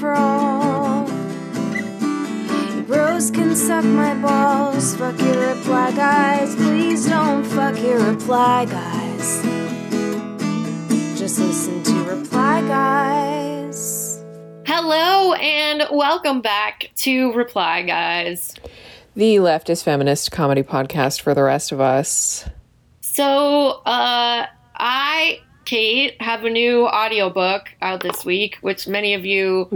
I care for all. You bros can suck my balls. Fuck your reply guys. Please don't fuck your reply guys. Just listen to reply guys. Hello and welcome back to Reply Guys. The leftist feminist comedy podcast for the rest of us. So, uh, I, Kate, have a new audiobook out this week, which many of you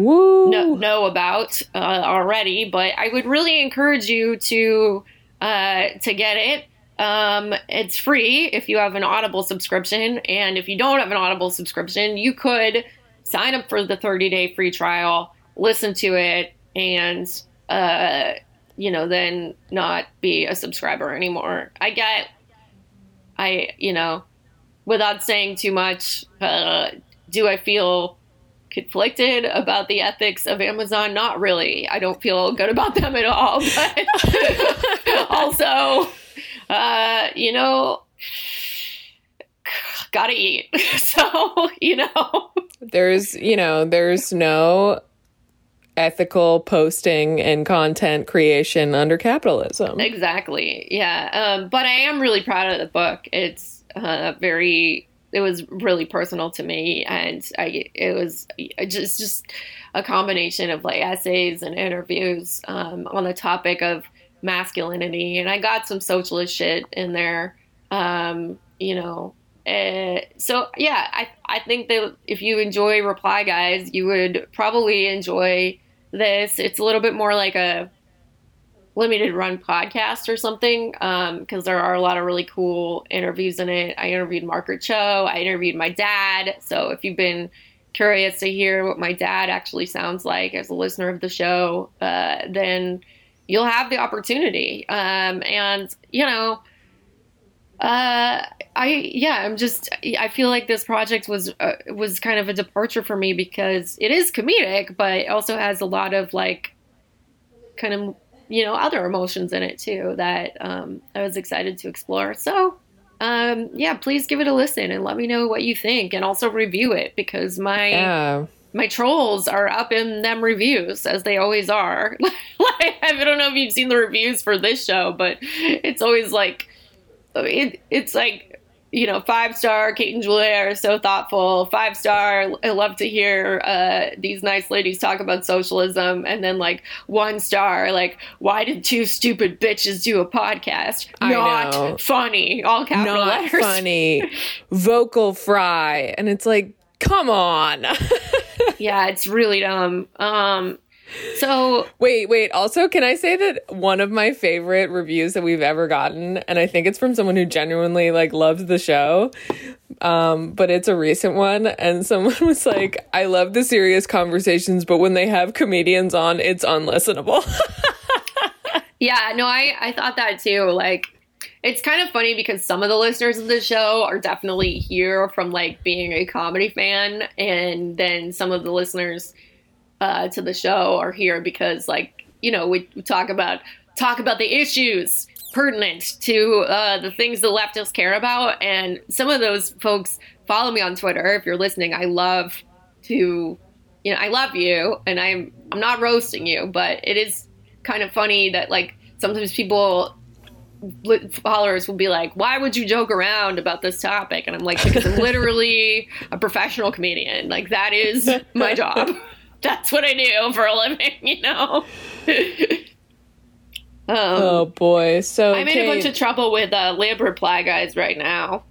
know about uh, already, but I would really encourage you to uh, to get it. Um, it's free if you have an Audible subscription, and if you don't have an Audible subscription, you could sign up for the 30 day free trial, listen to it, and uh, you know then not be a subscriber anymore. I get, I you know, without saying too much, uh, do I feel conflicted about the ethics of Amazon? Not really. I don't feel good about them at all. But also, uh, you know, gotta eat. So, you know, There's, you know, there's no ethical posting and content creation under capitalism. exactly. Yeah. Um, but I am really proud of the book. It's uh, very, it was really personal to me. And I, it was just, just a combination of like essays and interviews um, on the topic of masculinity. And I got some socialist shit in there. Um, you know, uh, so yeah, I I think that if you enjoy Reply Guys, you would probably enjoy this. It's a little bit more like a limited run podcast or something because there are a lot of really cool interviews in it. I interviewed Margaret Cho. I interviewed my dad. So if you've been curious to hear what my dad actually sounds like as a listener of the show, uh, then you'll have the opportunity. Um, and you know uh i yeah i'm just i feel like this project was uh, was kind of a departure for me because it is comedic but it also has a lot of like kind of you know other emotions in it too that um i was excited to explore so um yeah please give it a listen and let me know what you think and also review it because my Yeah. my trolls are up in them reviews as they always are. like I don't know if you've seen the reviews for this show, but it's always like it, it's like you know five star Kate and Julia are so thoughtful. Five star I love to hear uh, these nice ladies talk about socialism, and then like one star like why did two stupid bitches do a podcast? I Not know. funny. All capital Not letters. funny. Vocal fry. And it's like, come on. Yeah, it's really dumb. Um, so Wait, wait. Also, can I say that one of my favorite reviews that we've ever gotten, and I think it's from someone who genuinely like loves the show, um, but it's a recent one, and someone was like, "I love the serious conversations, but when they have comedians on, it's unlistenable." Yeah, no, I I thought that too. Like, it's kind of funny because some of the listeners of the show are definitely here from like being a comedy fan, and then some of the listeners uh, to the show are here because like you know we, we talk about talk about the issues pertinent to uh, the things the leftists care about, and some of those folks follow me on Twitter. If you're listening, I love to you know, I love you and I'm I'm not roasting you, but it is kind of funny that like sometimes people followers will be like, "Why would you joke around about this topic?" And I'm like, "Because I'm literally a professional comedian. Like that is my job. That's what I do for a living, you know." um, oh boy! So I'm in a bunch of trouble with uh, lib reply guys right now.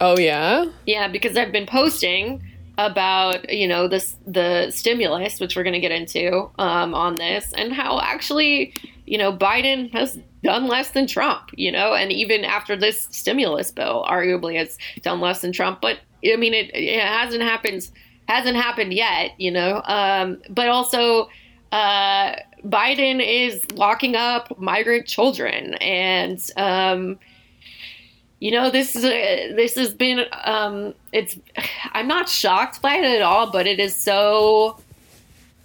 oh yeah. Yeah, because I've been posting about you know this the stimulus, which we're going to get into um, on this, and how actually you know Biden has done less than Trump. You know, and even after this stimulus bill, arguably has done less than Trump. But I mean, it, it hasn't happened hasn't happened yet. You know, um, but also. Uh, Biden is locking up migrant children, and um, you know this is a, this has been um it's i'm not shocked by it at all but it is so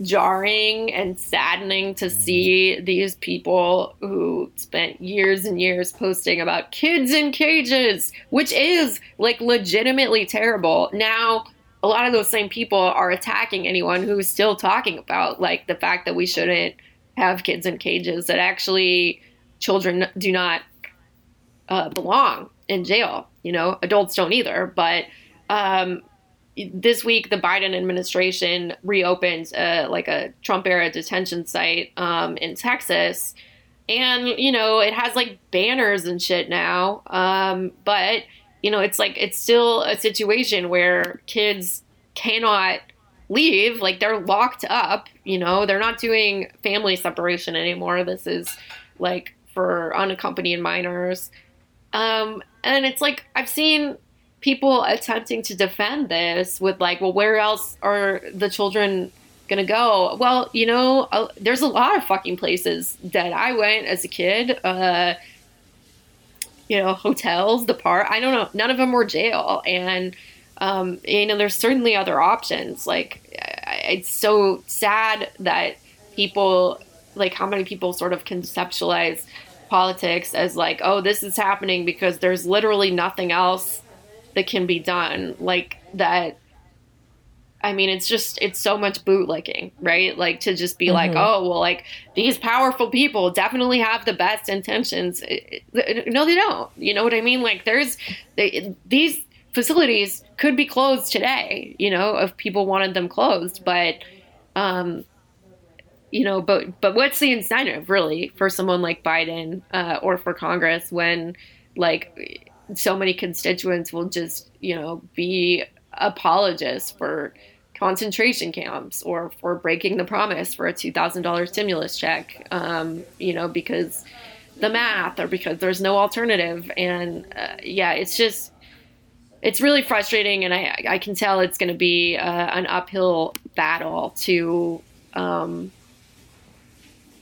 jarring and saddening to see these people who spent years and years posting about kids in cages which is like legitimately terrible now a lot of those same people are attacking anyone who's still talking about like the fact that we shouldn't have kids in cages. That actually children do not uh, belong in jail. You know, adults don't either. But um, this week, the Biden administration reopened uh, like a Trump era detention site um, in Texas, and you know it has like banners and shit now. Um, but you know, it's like it's still a situation where kids cannot leave. Like they're locked up. You know, they're not doing family separation anymore. This is like for unaccompanied minors. Um, and it's like I've seen people attempting to defend this with like, well, where else are the children gonna go? Well, you know, uh, there's a lot of fucking places that I went as a kid. Uh, you know, hotels, the park. I don't know. None of them were jail, and um, you know, there's certainly other options. Like, it's so sad that people, like, how many people sort of conceptualize politics as like, oh, this is happening because there's literally nothing else that can be done. Like that. I mean, it's just, it's so much bootlicking, right? Like to just be mm-hmm. like, oh, well, like these powerful people definitely have the best intentions. No, they don't. You know what I mean? Like there's, they, these facilities could be closed today, you know, if people wanted them closed. But, um, you know, but but what's the incentive really for someone like Biden uh, or for Congress when like so many constituents will just you know be apologists for concentration camps or for breaking the promise for a two thousand dollars stimulus check, um, you know, because the math or because there's no alternative, and uh, yeah, it's just it's really frustrating, and I I can tell it's going to be uh, an uphill battle to um,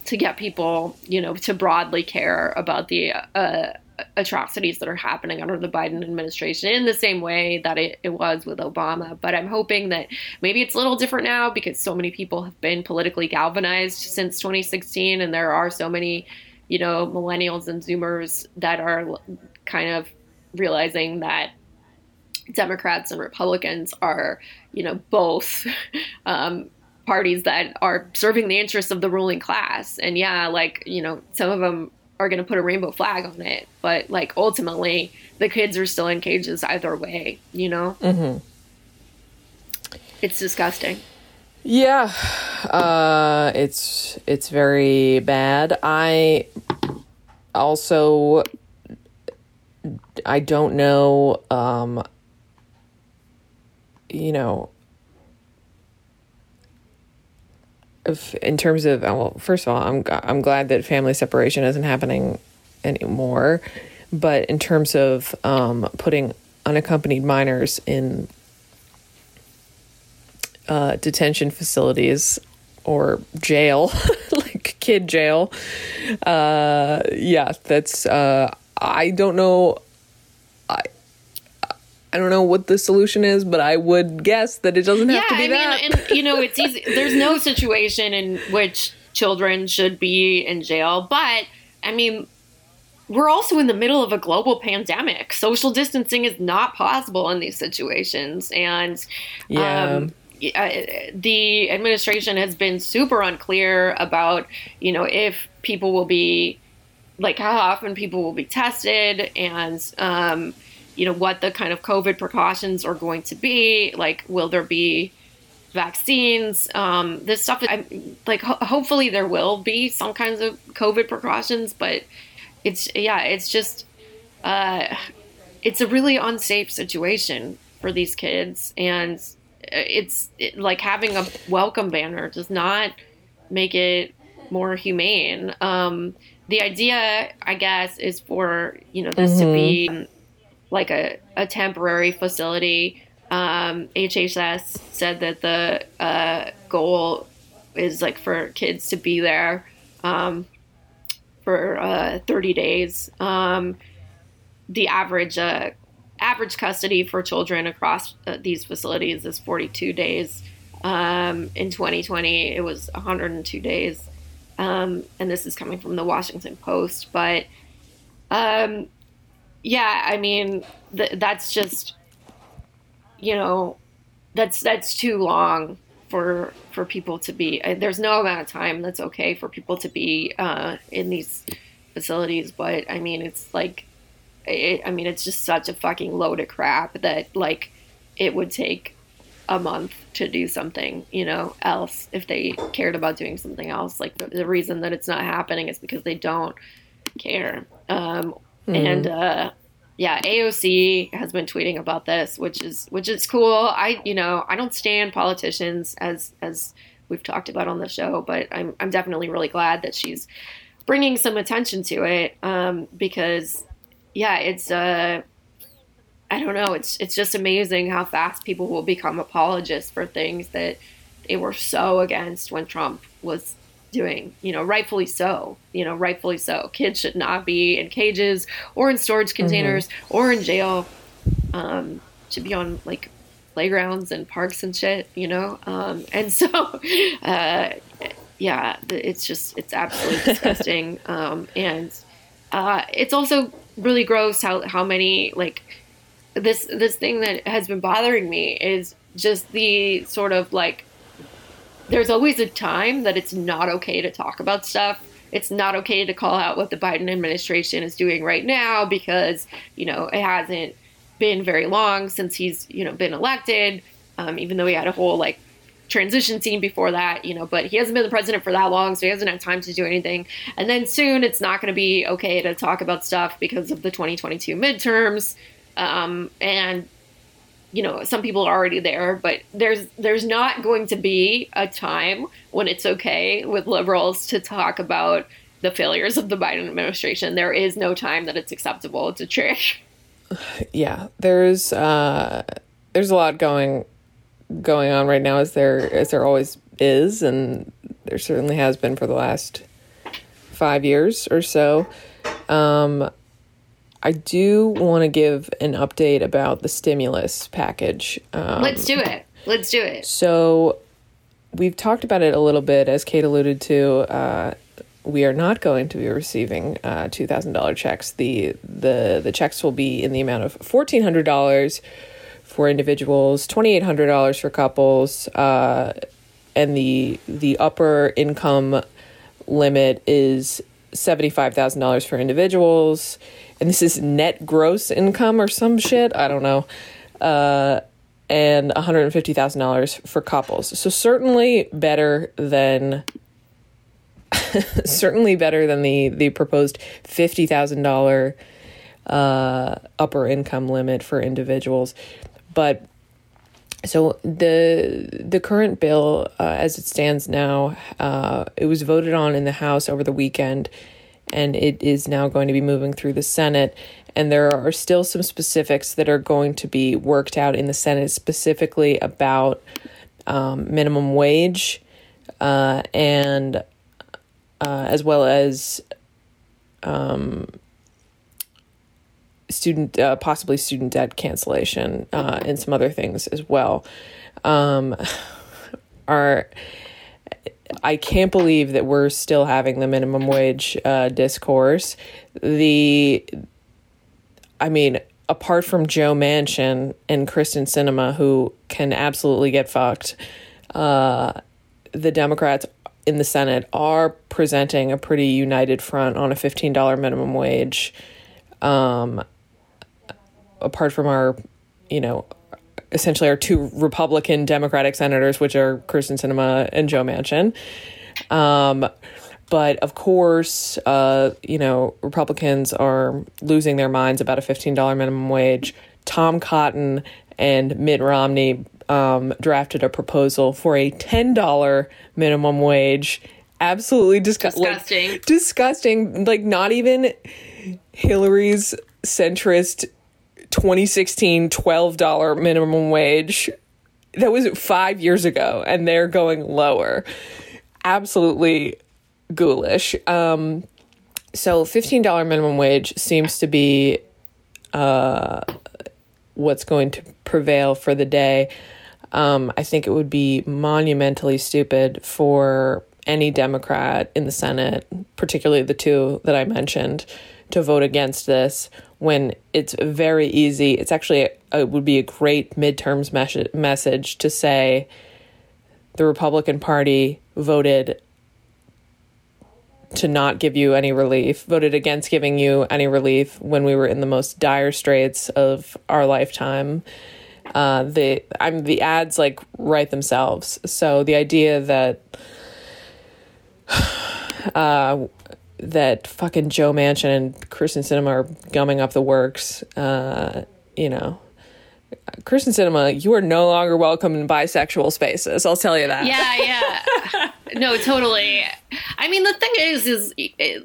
to get people, you know, to broadly care about the uh, atrocities that are happening under the Biden administration in the same way that it, it, was with Obama. But I'm hoping that maybe it's a little different now because so many people have been politically galvanized since 2016, and there are so many, you know, millennials and Zoomers that are kind of realizing that Democrats and Republicans are, you know, both um, parties that are serving the interests of the ruling class. And yeah, like, you know, some of them are going to put a rainbow flag on it, but like ultimately the kids are still in cages either way, you know? Mm-hmm. It's disgusting. Yeah. Uh, it's, it's very bad. I also, I don't know, um, you know, if, in terms of well, first of all, I'm I'm glad that family separation isn't happening anymore, but in terms of um, putting unaccompanied minors in uh, detention facilities or jail, like kid jail, uh, yeah, that's uh, I don't know. I don't know what the solution is, but I would guess that it doesn't have to be I that. Mean, and you know, it's easy. There's no situation in which children should be in jail, but I mean, we're also in the middle of a global pandemic. Social distancing is not possible in these situations, and yeah. Um, the administration has been super unclear about, you know, if people will be like how often people will be tested and um, you know what the kind of COVID precautions are going to be. Like, will there be vaccines? Um, this stuff, I'm, like, ho- hopefully there will be some kinds of COVID precautions, but it's yeah, it's just uh, it's a really unsafe situation for these kids, and it's it, like having a welcome banner does not make it more humane. Um, the idea, I guess, is for you know this mm-hmm. to be mm-hmm like a, a temporary facility. Um, HHS said that the uh, goal is like for kids to be there um, for uh, 30 days. Um, the average uh, average custody for children across uh, these facilities is 42 days. Um, in 2020, it was 102 days. Um, and this is coming from the Washington Post. But um, yeah, I mean, th- that's just, you know, that's that's too long for for people to be. uh, There's no amount of time that's okay for people to be uh, in these facilities. But I mean, it's like, it, I mean, it's just such a fucking load of crap that like it would take a month to do something, you know, else if they cared about doing something else. Like the, the reason that it's not happening is because they don't care. Um, And uh, yeah, AOC has been tweeting about this, which is which is cool. I you know I don't stand politicians as as we've talked about on the show, but I'm I'm definitely really glad that she's bringing some attention to it um, because yeah, it's uh I don't know. It's it's just amazing how fast people will become apologists for things that they were so against when Trump was doing. You know, rightfully so. You know, rightfully so. Kids should not be in cages or in storage containers or in jail. Um, should be on like playgrounds and parks and shit. You know, um, and so uh, yeah, it's just it's absolutely disgusting. Um, and uh, it's also really gross how how many like this this thing that has been bothering me is just the sort of like there's always a time that it's not okay to talk about stuff. It's not okay to call out what the Biden administration is doing right now because, you know, it hasn't been very long since he's, you know, been elected, um, even though he had a whole like transition scene before that, you know, but he hasn't been the president for that long, so he hasn't had time to do anything. And then soon it's not going to be okay to talk about stuff because of the 2022 midterms. Um, and you know some people are already there but there's there's not going to be a time when it's okay with liberals to talk about the failures of the Biden administration. There is no time that it's acceptable a trick. Yeah there's uh there's a lot going going on right now as there as there always is and there certainly has been for the last five years or so. Um i do want to give an update about the stimulus package um, let's do it let's do it so we've talked about it a little bit, as Kate alluded to. Uh, we are not going to be receiving uh, two thousand dollar checks. the the The checks will be in the amount of fourteen hundred dollars for individuals, twenty eight hundred dollars for couples, uh, and the the upper income limit is seventy five thousand dollars for individuals, and this is net gross income or some shit. I don't know. Uh, and $150,000 for couples. So certainly better than certainly better than the the proposed $50,000 uh upper income limit for individuals. But so the the current bill uh, as it stands now uh it was voted on in the House over the weekend and it is now going to be moving through the Senate. And there are still some specifics that are going to be worked out in the Senate, specifically about um, minimum wage uh, and uh, as well as um, student, uh, possibly student debt cancellation uh, and some other things as well. Um, are I can't believe that we're still having the minimum wage uh, discourse. The, I mean, apart from Joe Manchin and Kyrsten Sinema, who can absolutely get fucked, uh, the Democrats in the Senate are presenting a pretty united front on a $15 minimum wage. Um, apart from our, you know, essentially our two Republican Democratic senators, which are Kyrsten Sinema and Joe Manchin. Um, but of course, uh, you know, Republicans are losing their minds about a $15 minimum wage. Tom Cotton and Mitt Romney um, drafted a proposal for a $10 minimum wage. Absolutely disgu- Disgusting. Like, disgusting. Like, not even Hillary's centrist 2016 $12 minimum wage. That was five years ago, and they're going lower. Absolutely ghoulish. Um, so, $15 minimum wage seems to be uh, what's going to prevail for the day. Um, I think it would be monumentally stupid for any Democrat in the Senate, particularly the two that I mentioned, to vote against this when it's very easy. It's actually, a, it would be a great midterms mes- message to say the Republican Party voted to not give you any relief, voted against giving you any relief when we were in the most dire straits of our lifetime. Uh, the I'm the ads like write themselves. So the idea that uh, that fucking Joe Manchin and Kyrsten Sinema are gumming up the works, uh, you know, Kyrsten Sinema, you are no longer welcome in bisexual spaces. I'll tell you that. Yeah, yeah. no, totally. I mean, the thing is, is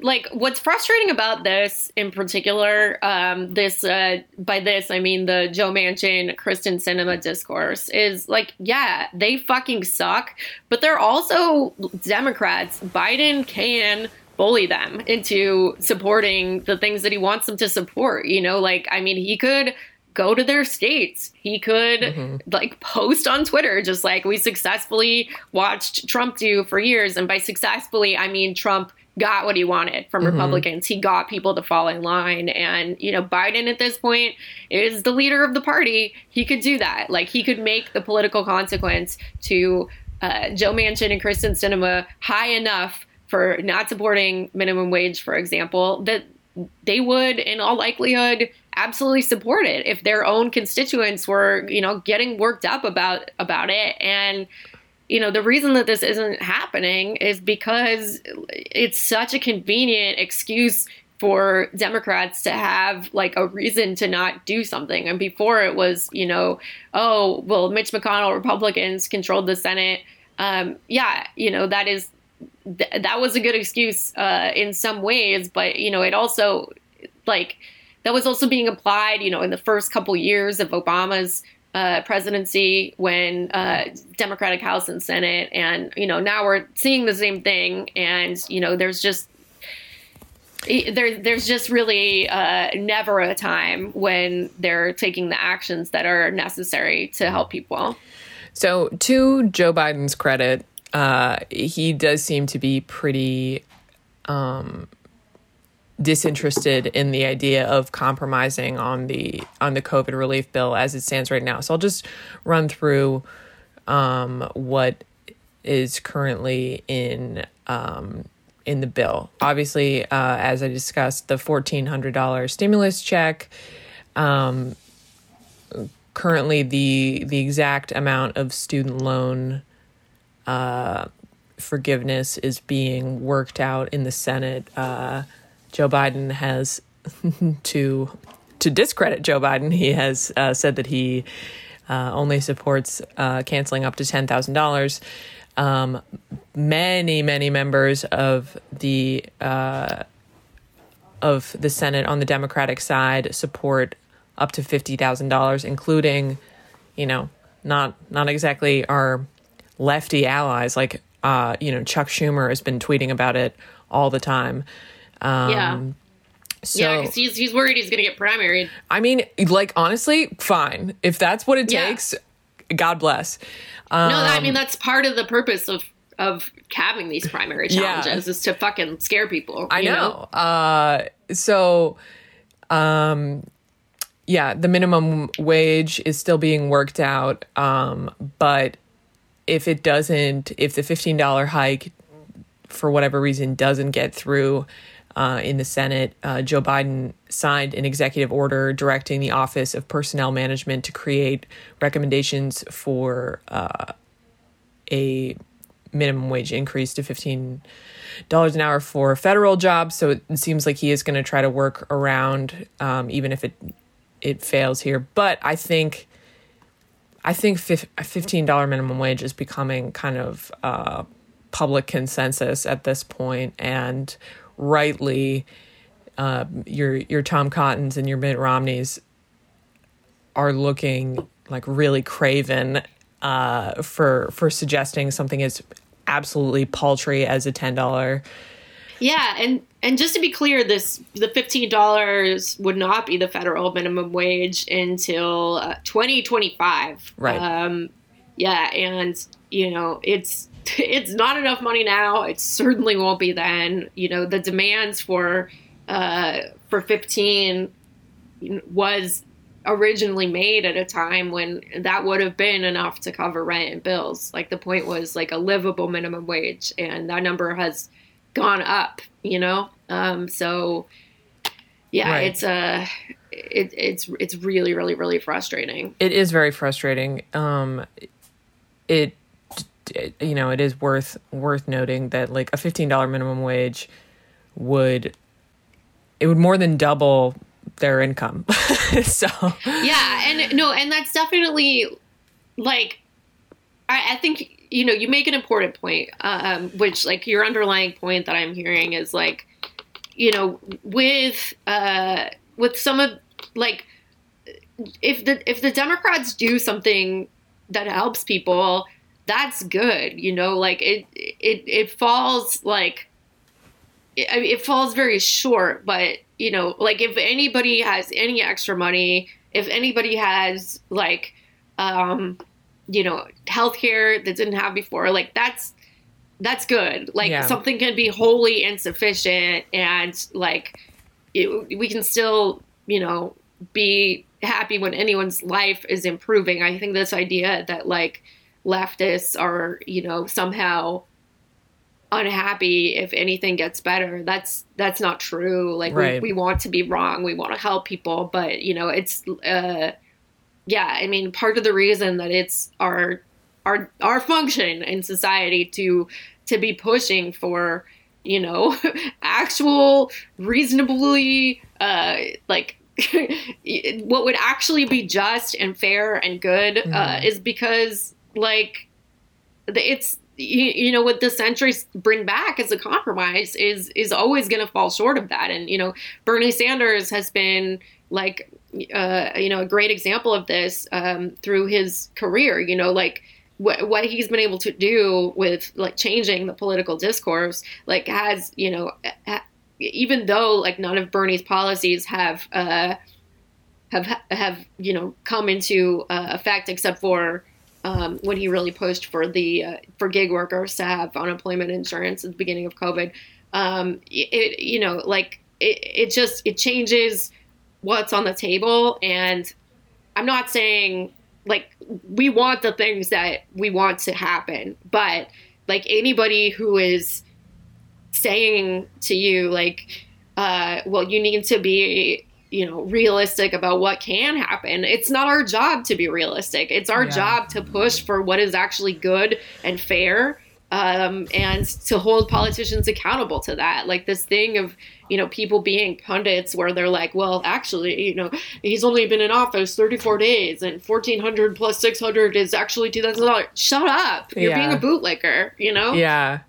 like what's frustrating about this in particular, um, this uh, by this I mean the Joe Manchin, Kyrsten Sinema discourse is like, yeah, they fucking suck, but they're also Democrats. Biden can bully them into supporting the things that he wants them to support. You know, like I mean, he could go to their states. He could mm-hmm. like post on Twitter, just like we successfully watched Trump do for years. And by successfully, I mean Trump got what he wanted from mm-hmm. Republicans. He got people to fall in line. And, you know, Biden at this point is the leader of the party. He could do that. Like, he could make the political consequence to uh, Joe Manchin and Kyrsten Sinema high enough for not supporting minimum wage, for example, that they would, in all likelihood, absolutely support it if their own constituents were, you know, getting worked up about about it. And you know, the reason that this isn't happening is because it's such a convenient excuse for Democrats to have like a reason to not do something. And before it was, you know, oh, well, Mitch McConnell, Republicans controlled the Senate. Um, yeah, you know, that is th- that was a good excuse uh, in some ways, but you know, it also like that was also being applied, you know, in the first couple years of Obama's uh, presidency when uh, Democratic House and Senate, and you know, now we're seeing the same thing, and you know, there's just there, there's just really uh, never a time when they're taking the actions that are necessary to help people. So, to Joe Biden's credit, uh, he does seem to be pretty um, disinterested in the idea of compromising on the on the COVID relief bill as it stands right now. So I'll just run through um, what is currently in um, in the bill. Obviously, uh, as I discussed, the fourteen hundred dollars stimulus check. Um, currently, the the exact amount of student loan uh, forgiveness is being worked out in the Senate. Uh, Joe Biden has to to discredit Joe Biden. He has uh, said that he uh, only supports uh, canceling up to ten thousand dollars. Um, many many members of the uh, of the Senate on the Democratic side support up to fifty thousand dollars, including, you know, not not exactly our lefty allies like uh, you know Chuck Schumer has been tweeting about it all the time. Um, yeah. So, yeah, because he's, he's worried he's going to get primaried. I mean, like, honestly, fine. If that's what it takes. God bless. Um, no, I mean, that's part of the purpose of of having these primary challenges yeah. is to fucking scare people. I know. know? Uh, so, um, yeah, the minimum wage is still being worked out. Um, but if it doesn't, if the $15 hike for whatever reason doesn't get through, uh, in the Senate, uh, Joe Biden signed an executive order directing the Office of Personnel Management to create recommendations for uh, a minimum wage increase to fifteen dollars an hour for federal jobs. So it seems like he is going to try to work around, um, even if it it fails here. But I think. I think fifteen dollar minimum wage is becoming kind of uh, public consensus at this point, and rightly uh, your your Tom Cottons and your Mitt Romneys are looking like really craven uh, for for suggesting something as absolutely paltry as a ten dollar. Yeah, and and just to be clear, this the fifteen dollars would not be the federal minimum wage until uh, twenty twenty five. Right. Um, yeah, and you know it's it's not enough money now. It certainly won't be then. You know, the demands for uh, for 15 was originally made at a time when that would have been enough to cover rent and bills. Like the point was like a livable minimum wage, and that number has gone up. You know, um, so yeah, right. it's a. Uh, it, it's it's really really really frustrating. It is very frustrating. Um, it you know it is worth worth noting that like a fifteen dollar minimum wage would it would more than double their income. so yeah, and no, and that's definitely like I, I think you know you make an important point, um, which like your underlying point that I'm hearing is like you know with uh, with some of like if the if the Democrats do something that helps people, that's good. You know, like it it it falls like it, it falls very short, but you know, like if anybody has any extra money, if anybody has like, um, you know, healthcare that didn't have before, like that's that's good. Like yeah. something can be wholly insufficient, and like it, we can still, you know, be happy when anyone's life is improving. I think this idea that like leftists are, you know, somehow unhappy if anything gets better that's that's not true like right. we, we want to be wrong we want to help people but you know it's uh yeah i mean part of the reason that it's our our our function in society to to be pushing for you know actual reasonably uh like what would actually be just and fair and good mm. uh, mm-hmm. is because like it's you, you know what the centuries bring back as a compromise is is always going to fall short of that and you know bernie sanders has been like uh, you know a great example of this um, through his career you know like what, what he's been able to do with like changing the political discourse like has you know ha- even though like none of bernie's policies have uh, have have you know come into uh, effect except for um, when he really pushed for the uh, for gig workers to have unemployment insurance at the beginning of COVID. Um, it you know like it, it just it changes what's on the table, and I'm not saying like we want the things that we want to happen, but like anybody who is saying to you like uh, well you need to be you know realistic about what can happen it's not our job to be realistic it's our yeah. job to push for what is actually good and fair um, and to hold politicians accountable to that. Like this thing of you know people being pundits where they're like well actually you know he's only been in office 34 days and 1400 plus 600 is actually $2000 shut up. You're yeah. being a bootlicker you know? Yeah.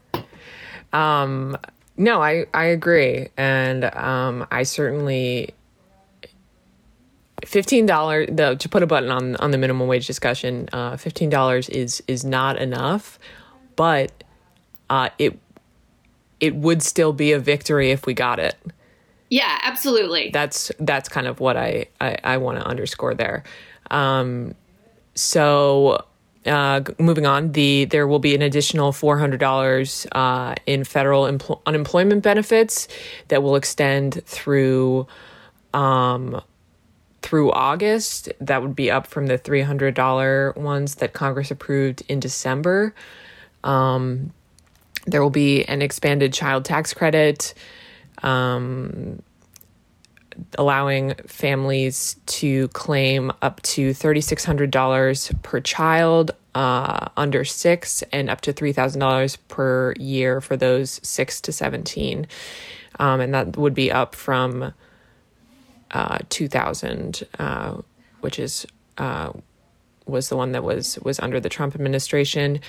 Um no i i agree. And um i certainly fifteen dollars to put a button on on the minimum wage discussion. Uh, fifteen dollars is is not enough, but uh, it it would still be a victory if we got it. Yeah, absolutely. That's that's kind of what I I, I want to underscore there. Um, so uh, moving on, the there will be an additional four hundred dollars uh, in federal empl- unemployment benefits that will extend through um, through August. That would be up from the $300 ones that Congress approved in December. Um, there will be an expanded child tax credit, um, allowing families to claim up to $3,600 per child uh, under six and up to $3,000 per year for those six to 17. Um, and that would be up from uh, 2000, uh, which is uh, was the one that was was under the Trump administration.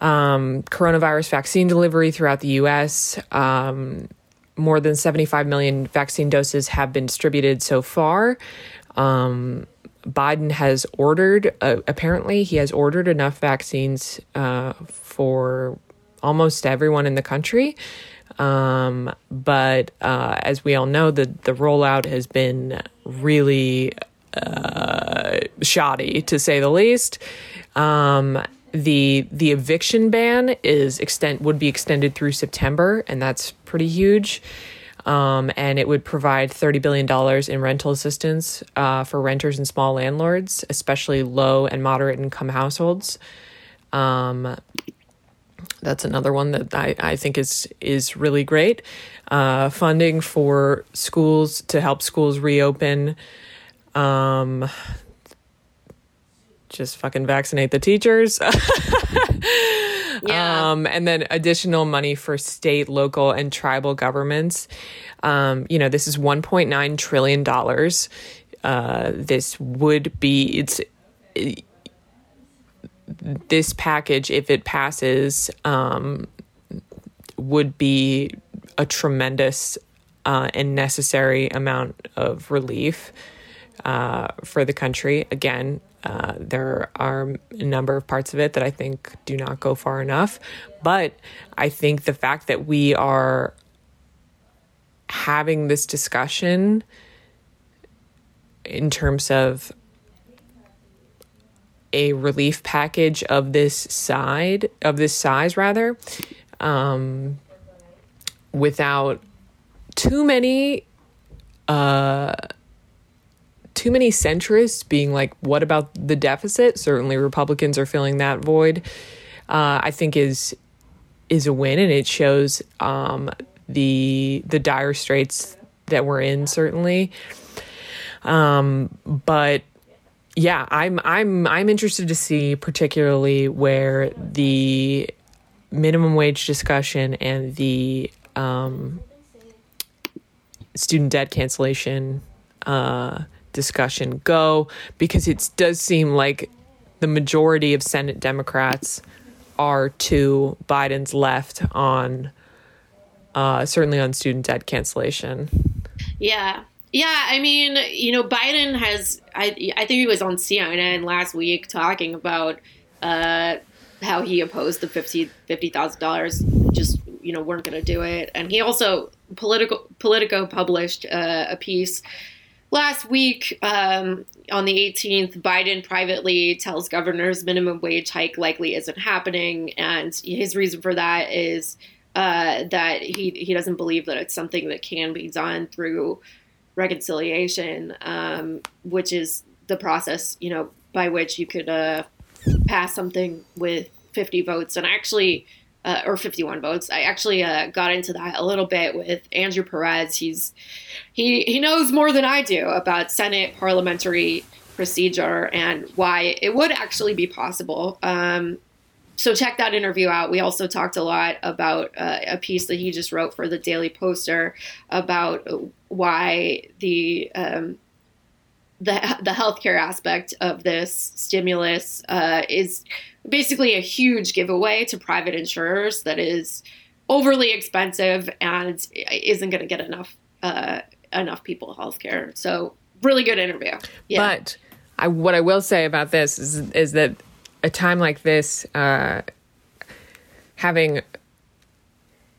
Um, coronavirus vaccine delivery throughout the U.S. Um, more than 75 million vaccine doses have been distributed so far. Um, Biden has ordered, uh, apparently, he has ordered enough vaccines uh, for almost everyone in the country. Um, but uh, as we all know, the the rollout has been really uh, shoddy, to say the least. Um, the the eviction ban is extend would be extended through September, and that's pretty huge. Um, and it would provide $30 billion in rental assistance uh, for renters and small landlords, especially low and moderate income households. Um, that's another one that I, I think is is really great. Uh, funding for schools to help schools reopen. Um, just fucking vaccinate the teachers. Yeah. Um, and then additional money for state, local, and tribal governments. Um, you know, this is $1.9 trillion. Uh, this would be, it's, this package, if it passes, um, would be a tremendous uh, and necessary amount of relief uh, for the country. Again, uh, there are a number of parts of it that I think do not go far enough. But I think the fact that we are having this discussion in terms of a relief package of this side of this size rather um, without too many uh, too many centrists being like, what about the deficit? Certainly, Republicans are filling that void. Uh, I think is is a win, and it shows um, the the dire straits that we're in. Certainly, um, but yeah, I'm I'm I'm interested to see particularly where the minimum wage discussion and the um, student debt cancellation uh, discussion go because it does seem like the majority of Senate Democrats are to Biden's left on uh, certainly on student debt cancellation. Yeah. Yeah, I mean, you know, Biden has. I I think he was on CNN last week talking about uh, how he opposed the fifty fifty thousand dollars. Just you know, weren't going to do it, and he also political Politico published uh, a piece last week um, on the 18th. Biden privately tells governors minimum wage hike likely isn't happening, and his reason for that is uh, that he he doesn't believe that it's something that can be done through reconciliation, um, which is the process, you know, by which you could uh, pass something with 50 votes. And actually, uh, or 51 votes. I actually uh, got into that a little bit with Andrew Perez. He's he he knows more than I do about Senate parliamentary procedure and why it would actually be possible. Um, so check that interview out. We also talked a lot about uh, a piece that he just wrote for the Daily Poster about why the um, the the healthcare aspect of this stimulus uh, is basically a huge giveaway to private insurers that is overly expensive and isn't going to get enough uh, enough people healthcare. So really good interview. Yeah. But I, what I will say about this is is that a time like this, uh, having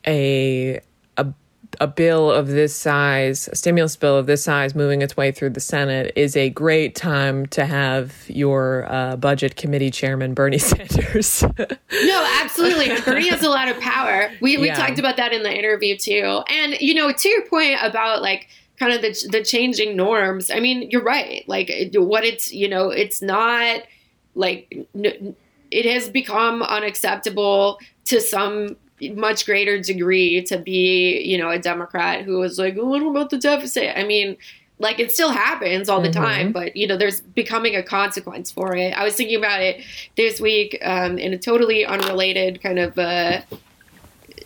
a a bill of this size, a stimulus bill of this size, moving its way through the Senate is a great time to have your uh, budget committee chairman Bernie Sanders. no, absolutely. Bernie has a lot of power. We we yeah. talked about that in the interview too, and you know, to your point about like kind of the the changing norms. I mean, you're right. Like what it's you know, it's not like it has become unacceptable to some much greater degree to be, you know, a Democrat who was like, oh, what about the deficit? I mean, like it still happens all the mm-hmm. time, but you know, there's becoming a consequence for it. I was thinking about it this week um, in a totally unrelated kind of uh,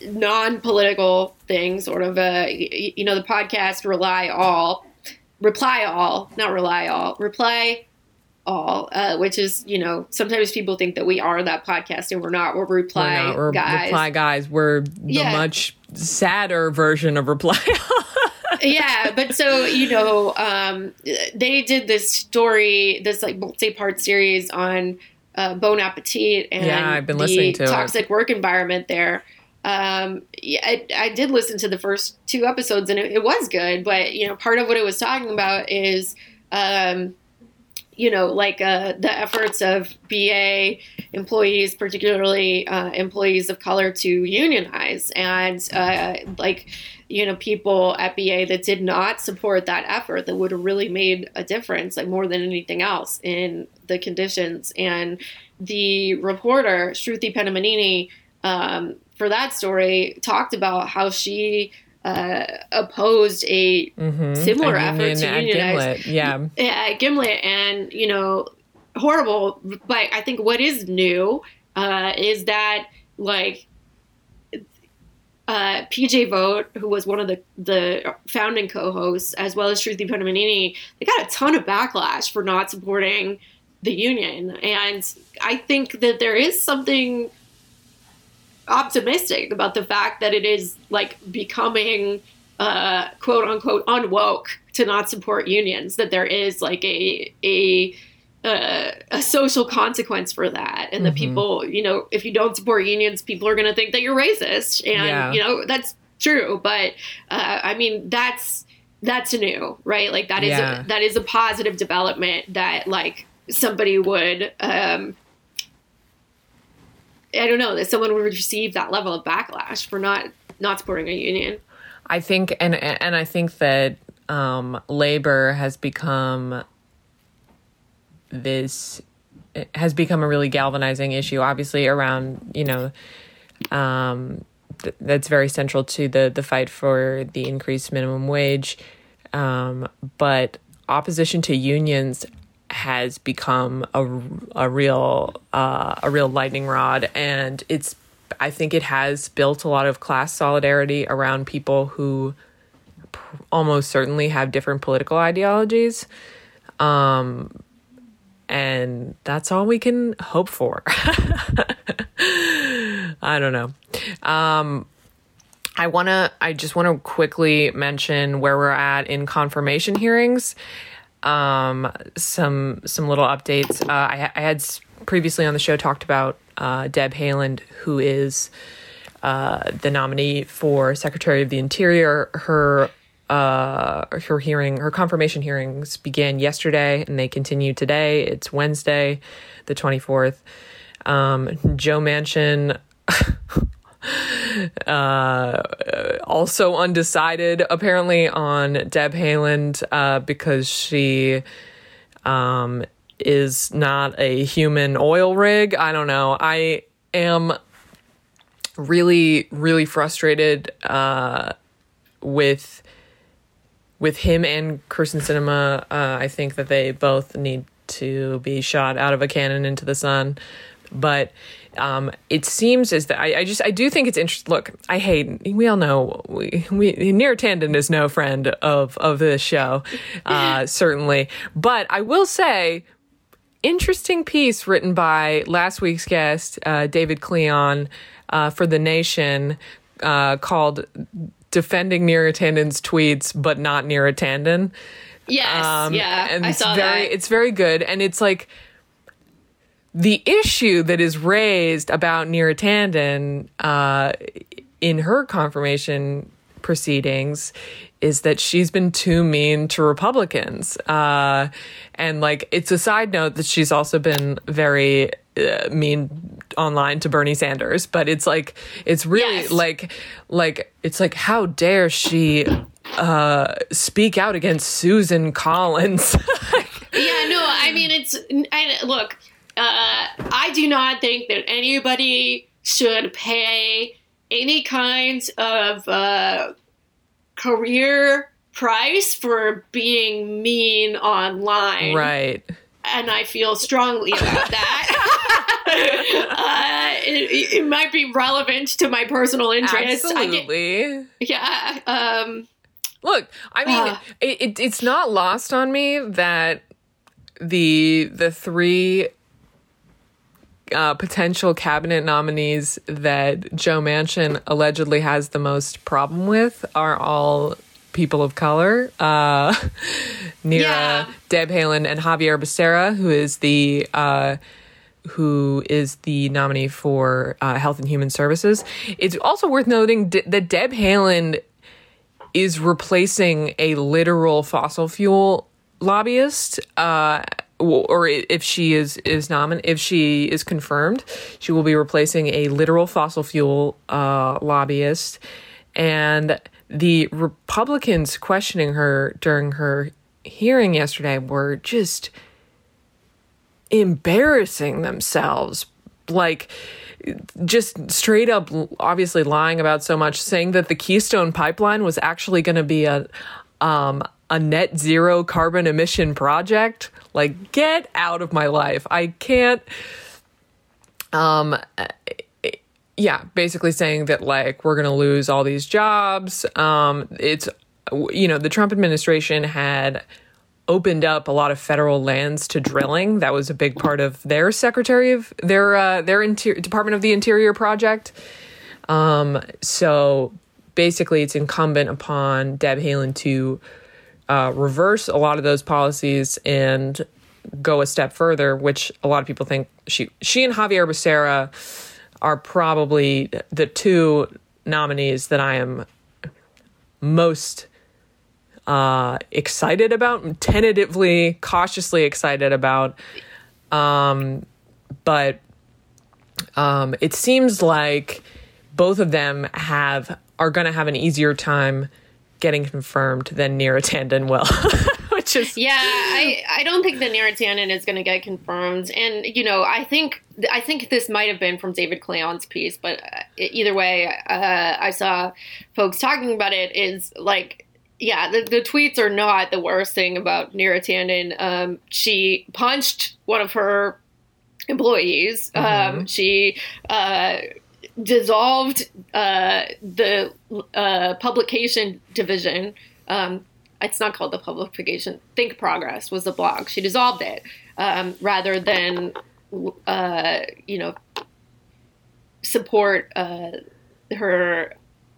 non-political thing, sort of. Uh, you know, the podcast "Rely All," reply all, not rely all, reply all, uh, which is, you know, sometimes people think that we are that podcast and we're not. We're reply we're not, we're guys. Reply guys. We're the yeah. much sadder version of reply. yeah, but so you know, um, they did this story, this like multi-part series on uh, Bon Appetit and yeah, I've been listening to toxic it. work environment there. Um, yeah, I, I, did listen to the first two episodes and it, it, was good, but you know, part of what it was talking about is um, you know, like uh, the efforts of BA employees, particularly uh, employees of color, to unionize, and uh, like, you know, people at BA that did not support that effort that would have really made a difference, like more than anything else, in the conditions. And the reporter, Sruthi Pinnamaneni, um, for that story, talked about how she uh, opposed a mm-hmm. similar effort to unionize. Gimlet. Yeah, at Gimlet, and you know, horrible. But I think what is new uh, is that like uh, PJ Vogt, who was one of the the founding co-hosts, as well as Sruthi Pinnamaneni, they got a ton of backlash for not supporting the union, and I think that there is something optimistic about the fact that it is like becoming uh, quote unquote unwoke to not support unions. That there is like a a uh, a social consequence for that, and mm-hmm. the people, you know, if you don't support unions, people are going to think that you're racist, and yeah. you know that's true. But uh, I mean, that's that's new, right? Like that is yeah. a, that is a positive development that like somebody would um, I don't know that someone would receive that level of backlash for not not supporting a union. I think, and and I think that um, labor has become this has become a really galvanizing issue. Obviously, around you know, um, th- that's very central to the the fight for the increased minimum wage. Um, but opposition to unions has become a, a real uh, a real lightning rod, and it's I think it has built a lot of class solidarity around people who almost certainly have different political ideologies. Um, and that's all we can hope for. I don't know. Um, I want to, I just want to quickly mention where we're at in confirmation hearings um, some some little updates. Uh, I, I, had previously on the show talked about uh, Deb Haaland, who is uh, the nominee for Secretary of the Interior. Her uh, her hearing, her confirmation hearings began yesterday, and they continue today. It's Wednesday, the twenty fourth. Um, Joe Manchin. Uh, also undecided apparently on Deb Haaland uh, because she um, is not a human oil rig. I don't know. I am really, really frustrated uh, with with him and Kyrsten Sinema. Uh, I think that they both need to be shot out of a cannon into the sun, but um, it seems as that I, I, just I do think it's interesting. Look, I hate. We all know we, we Neera Tanden is no friend of of this show, uh, certainly. But I will say, interesting piece written by last week's guest uh, David Klion uh, for the Nation uh, called "Defending Neera Tanden's Tweets, but not Neera Tanden." Yes, um, yeah, and I it's saw very, that. It's very good, and it's like the issue that is raised about Neera Tanden uh, in her confirmation proceedings is that she's been too mean to Republicans. Uh, and like, it's a side note that she's also been very uh, mean online to Bernie Sanders, but it's like, it's really yes. like, like, it's like, how dare she uh, speak out against Susan Collins? yeah, no, I mean, it's, I, look, uh, I do not think that anybody should pay any kind of uh, career price for being mean online. Right. And I feel strongly about that. uh, it, it, might be relevant to my personal interests. Absolutely. Get, yeah. Um, Look, I mean, uh, it, it, it's not lost on me that the the three uh, potential cabinet nominees that Joe Manchin allegedly has the most problem with are all people of color. Uh, Neera, yeah. Deb Haaland, and Xavier Becerra, who is the uh, who is the nominee for uh, Health and Human Services. It's also worth noting d- that Deb Haaland is replacing a literal fossil fuel lobbyist. Uh, or if she is is nomin if she is confirmed, she will be replacing a literal fossil fuel uh, lobbyist, and the Republicans questioning her during her hearing yesterday were just embarrassing themselves, like just straight up obviously lying about so much saying that the keystone pipeline was actually going to be a um, a net zero carbon emission project. Like, get out of my life. I can't. Um, yeah, basically saying that like we're going to lose all these jobs. Um, it's you know the Trump administration had opened up a lot of federal lands to drilling. That was a big part of their Secretary of their uh, their Department of the Interior project. Um, so basically, it's incumbent upon Deb Haaland to uh, reverse a lot of those policies and go a step further, which a lot of people think she she and Xavier Becerra are probably the two nominees that I am most uh, excited about, tentatively, cautiously excited about. Um, but um, it seems like both of them have are going to have an easier time getting confirmed than Neera Tanden will. Which is yeah, I, I don't think that Neera Tanden is going to get confirmed, and you know I think I think this might have been from David Klion's piece, but uh, either way, uh, I saw folks talking about it. Is like yeah, the, the tweets are not the worst thing about Neera Tanden. Um, she punched one of her employees. Mm-hmm. Um, she uh, dissolved uh, the uh, publication division. Um, it's not called the publication. Think Progress was the blog. She dissolved it um, rather than, uh, you know, support uh, her,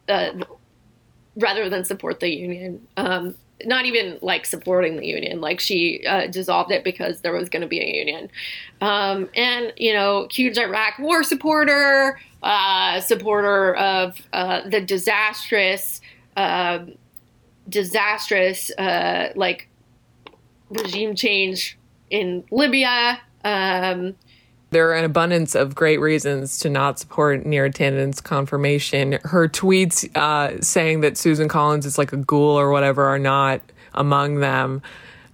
uh, rather than support the union. Um, not even like supporting the union. Like she uh, dissolved it because there was going to be a union. Um, and, you know, huge Iraq war supporter, uh, supporter of uh, the disastrous, uh, disastrous, uh, like regime change in Libya. Um, there are an abundance of great reasons to not support Neera Tanden's confirmation. Her tweets uh, saying that Susan Collins is like a ghoul or whatever are not among them.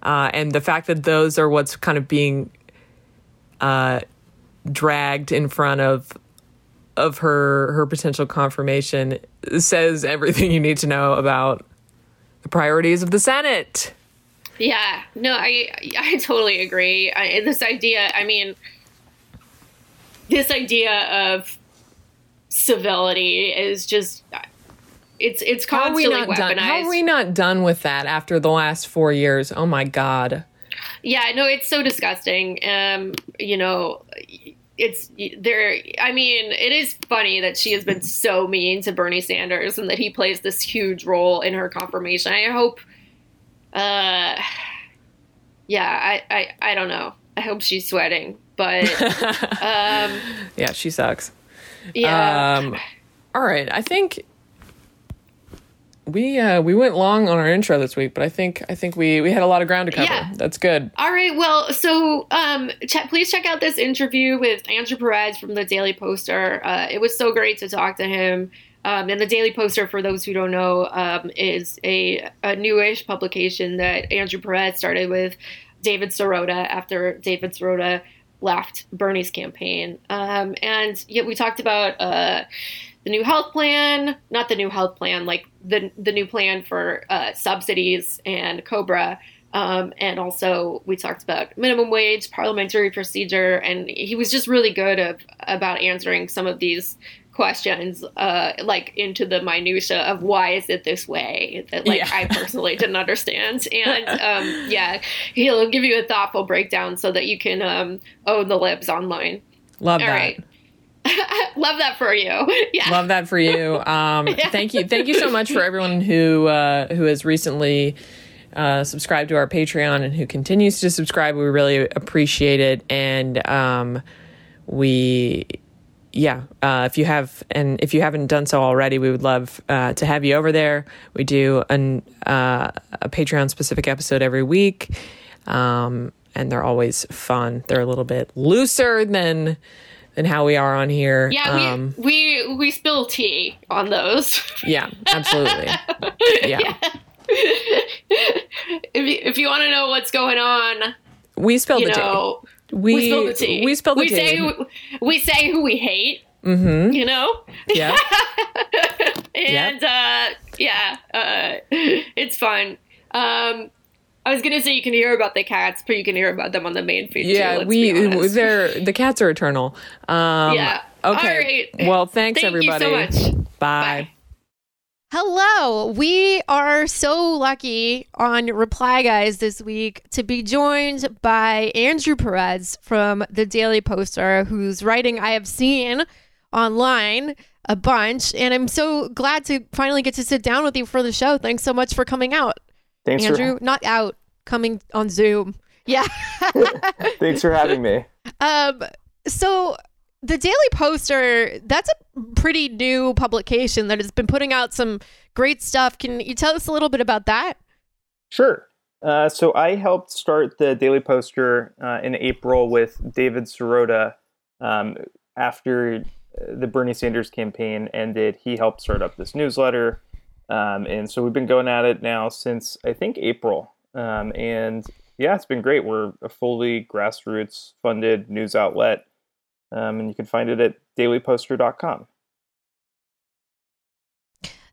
Uh, and the fact that those are what's kind of being uh, dragged in front of of her her potential confirmation says everything you need to know about the priorities of the Senate. Yeah, no, I I totally agree. I, this idea, I mean this idea of civility is just it's it's constantly How are we not weaponized. Done? How are we not done with that after the last four years? Oh my god. Yeah, no, it's so disgusting. Um, you know, it's there. I mean, it is funny that she has been so mean to Bernie Sanders and that he plays this huge role in her confirmation. I hope. Uh, yeah, I, I, I don't know. I hope she's sweating but um, yeah, she sucks. Yeah. Um, all right, I think we uh, we went long on our intro this week, but I think I think we we had a lot of ground to cover. Yeah. That's good. All right. Well, so um, ch- please check out this interview with Andrew Perez from the Daily Poster. Uh, it was so great to talk to him. Um, and the Daily Poster, for those who don't know, um, is a, a newish publication that Andrew Perez started with David Sirota after David Sirota left Bernie's campaign. Um, and yet we talked about uh, the new health plan, not the new health plan, like the the new plan for uh, subsidies and Cobra. Um, and also, we talked about minimum wage, parliamentary procedure, and he was just really good of, about answering some of these questions uh, like into the minutia of why is it this way that like yeah. I personally didn't understand. And um, yeah he'll give you a thoughtful breakdown so that you can um, own the libs online. Love All that. right. love that for you. Yeah. Love that for you. Um, yeah. thank you thank you so much for everyone who uh, who has recently uh, subscribed to our patreon and who continues to subscribe. We really appreciate it. And um, we yeah, uh, if you have, and if you haven't done so already, we would love uh, to have you over there. We do an, uh, a Patreon specific episode every week. Um, and they're always fun. They're a little bit looser than than how we are on here. Yeah, we um, we, we spill tea on those. Yeah, absolutely. Yeah. yeah. if you, if you want to know what's going on, we spill the know, tea. We, we spill the tea. We spill the we tea. Say, we say who we hate. Mm-hmm. You know? Yeah. and yep. uh, yeah, uh, it's fun. Um, I was gonna say you can hear about the cats, but you can hear about them on the main feed. Yeah, too, we they're the cats are eternal. Um, yeah. Okay. Well, thanks Thank everybody. So much. Bye. Bye. Hello. We are so lucky on Reply Guys this week to be joined by Andrew Perez from the Daily Poster, whose writing I have seen online a bunch. And I'm so glad to finally get to sit down with you for the show. Thanks so much for coming out. Thanks Andrew, for... not out, coming on Zoom. Yeah. Thanks for having me. Um, so the Daily Poster, that's a pretty new publication that has been putting out some great stuff. Can you tell us a little bit about that? Sure. Uh, so I helped start the Daily Poster uh, in April with David Sirota um, after the Bernie Sanders campaign ended. He helped start up this newsletter. Um, and so we've been going at it now since I think April. Um, and yeah, it's been great. We're a fully grassroots funded news outlet. Um, and you can find it at dailyposter.com.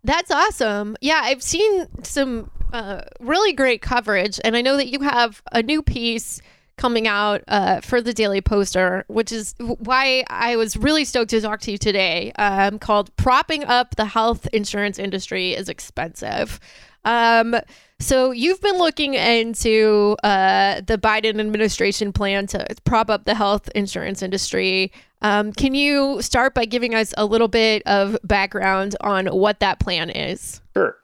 That's awesome. Yeah, I've seen some uh, really great coverage, and I know that you have a new piece coming out uh, for the Daily Poster, which is why I was really stoked to talk to you today, um, called Propping Up the Health Insurance Industry is Expensive. Um, so you've been looking into uh, the Biden administration plan to prop up the health insurance industry. Um, can you start by giving us a little bit of background on what that plan is? Sure.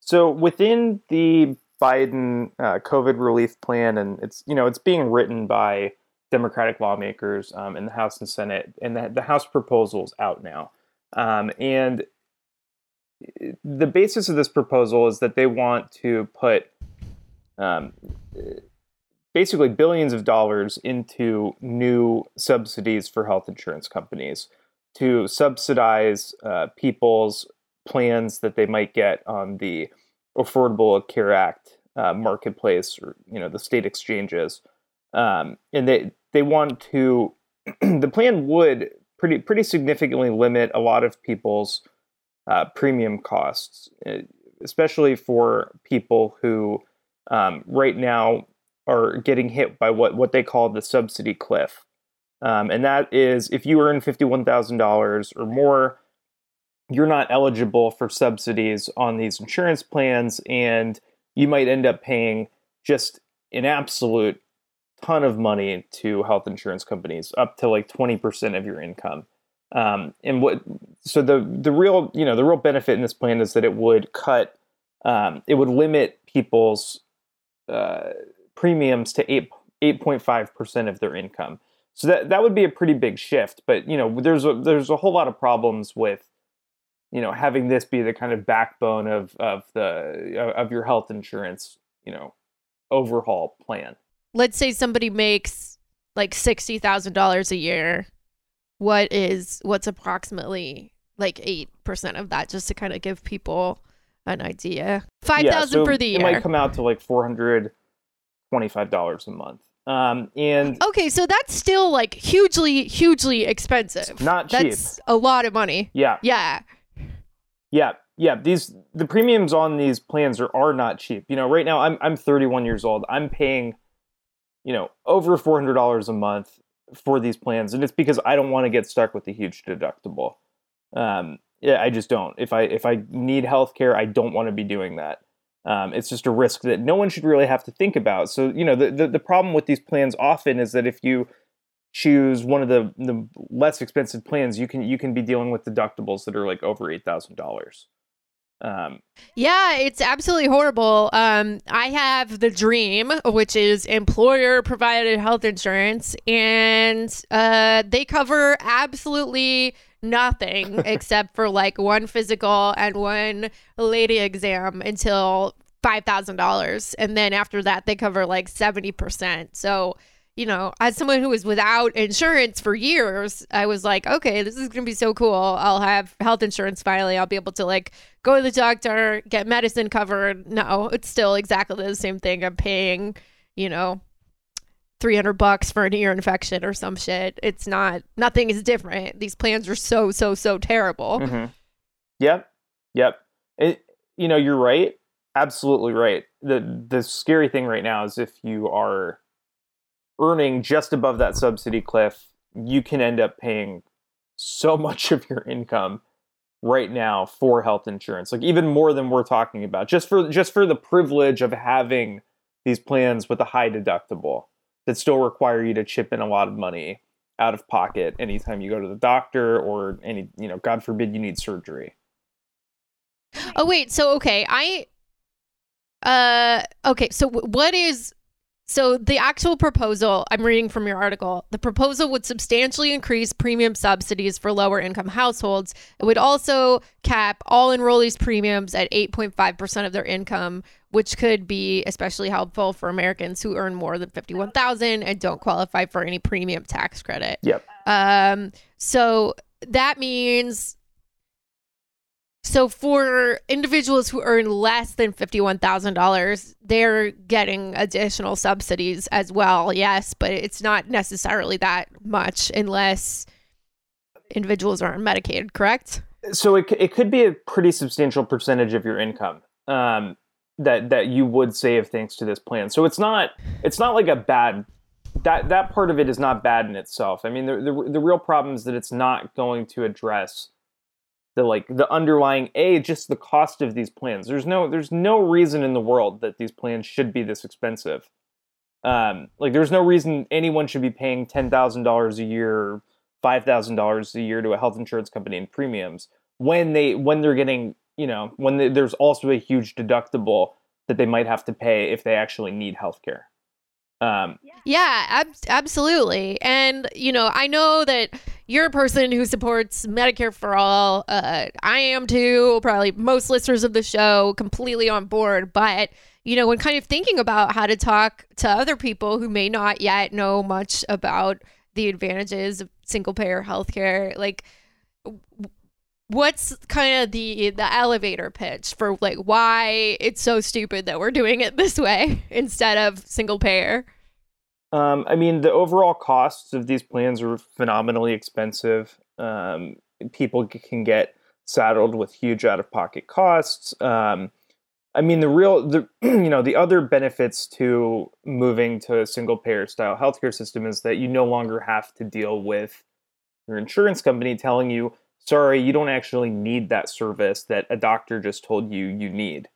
So within the Biden uh, COVID relief plan, and it's you know it's being written by Democratic lawmakers um, in the House and Senate, and the, the House proposal is out now. Um, and the basis of this proposal is that they want to put um, basically billions of dollars into new subsidies for health insurance companies to subsidize uh, people's plans that they might get on the Affordable Care Act uh, marketplace or you know the state exchanges, um, and they they want to the plan would pretty pretty significantly limit a lot of people's uh, premium costs, eh, especially for people who um, right now are getting hit by what, what they call the subsidy cliff. Um, and that is if you earn $51,000 or more, you're not eligible for subsidies on these insurance plans, and you might end up paying just an absolute ton of money to health insurance companies, up to like 20% of your income. Um, and what so the the real you know the real benefit in this plan is that it would cut um, it would limit people's uh, premiums to eight eight point five percent of their income. So that that would be a pretty big shift. But you know there's a, there's a whole lot of problems with you know having this be the kind of backbone of of the of your health insurance you know overhaul plan. Let's say somebody makes like sixty thousand dollars a year what is what's approximately like 8% of that just to kind of give people an idea? 5000 yeah, so for the year it might come out to like $425 a month. Um and okay so that's still like hugely hugely expensive. Not cheap. That's a lot of money. Yeah. Yeah. Yeah yeah these the premiums on these plans are, are not cheap. You know right now i'm i'm 31 years old. I'm paying you know over $400 a month for these plans, and it's because I don't want to get stuck with a huge deductible. Um, yeah, I just don't. If I if I need health care, I don't want to be doing that. Um, it's just a risk that no one should really have to think about. So you know, the, the, the problem with these plans often is that if you choose one of the the less expensive plans, you can you can be dealing with deductibles that are like over eight thousand dollars. Um, yeah, it's absolutely horrible. Um, I have the dream, which is employer provided health insurance, and uh, they cover absolutely nothing except for like one physical and one lady exam until $5,000 and then after that they cover like 70%. So, you know, as someone who was without insurance for years, I was like, okay, this is going to be so cool. I'll have health insurance finally. I'll be able to like go to the doctor, get medicine covered. No, it's still exactly the same thing. I'm paying, you know, 300 bucks for an ear infection or some shit. It's not, nothing is different. These plans are so, so, so terrible. Mm-hmm. Yep. Yep. It, you know, you're right. Absolutely right. The the scary thing right now is if you are earning just above that subsidy cliff, you can end up paying so much of your income right now for health insurance. Like even more than we're talking about. Just for just for the privilege of having these plans with a high deductible that still require you to chip in a lot of money out of pocket anytime you go to the doctor or any, you know, God forbid you need surgery. Oh wait, so okay, I uh okay, so what is so the actual proposal, I'm reading from your article, the proposal would substantially increase premium subsidies for lower income households. It would also cap all enrollees premiums at 8.5% of their income, which could be especially helpful for Americans who earn more than 51,000 and don't qualify for any premium tax credit. Yep. Um so that means so for individuals who earn less than $51,000, they're getting additional subsidies as well. Yes, but it's not necessarily that much unless individuals are on Medicaid, correct? So it, it could be a pretty substantial percentage of your income um, that that you would save thanks to this plan. So it's not it's not like a bad that that part of it is not bad in itself. I mean, the the, the real problem is that it's not going to address the like the underlying a just the cost of these plans. There's no there's no reason in the world that these plans should be this expensive. Um like there's no reason anyone should be paying $10,000 a year $5,000 a year to a health insurance company in premiums when they when they're getting you know when they, there's also a huge deductible that they might have to pay if they actually need health care um, yeah, ab- absolutely. And, you know, I know that you're a person who supports Medicare for all. Uh, I am too. Probably most listeners of the show completely on board. But, you know, when kind of thinking about how to talk to other people who may not yet know much about the advantages of single payer healthcare, like, what's kind of the the elevator pitch for like why it's so stupid that we're doing it this way instead of single payer? Um, i mean the overall costs of these plans are phenomenally expensive. Um, people can get saddled with huge out of pocket costs. Um, i mean the real the you know the other benefits to moving to a single payer style healthcare system is that you no longer have to deal with your insurance company telling you sorry, you don't actually need that service that a doctor just told you you need.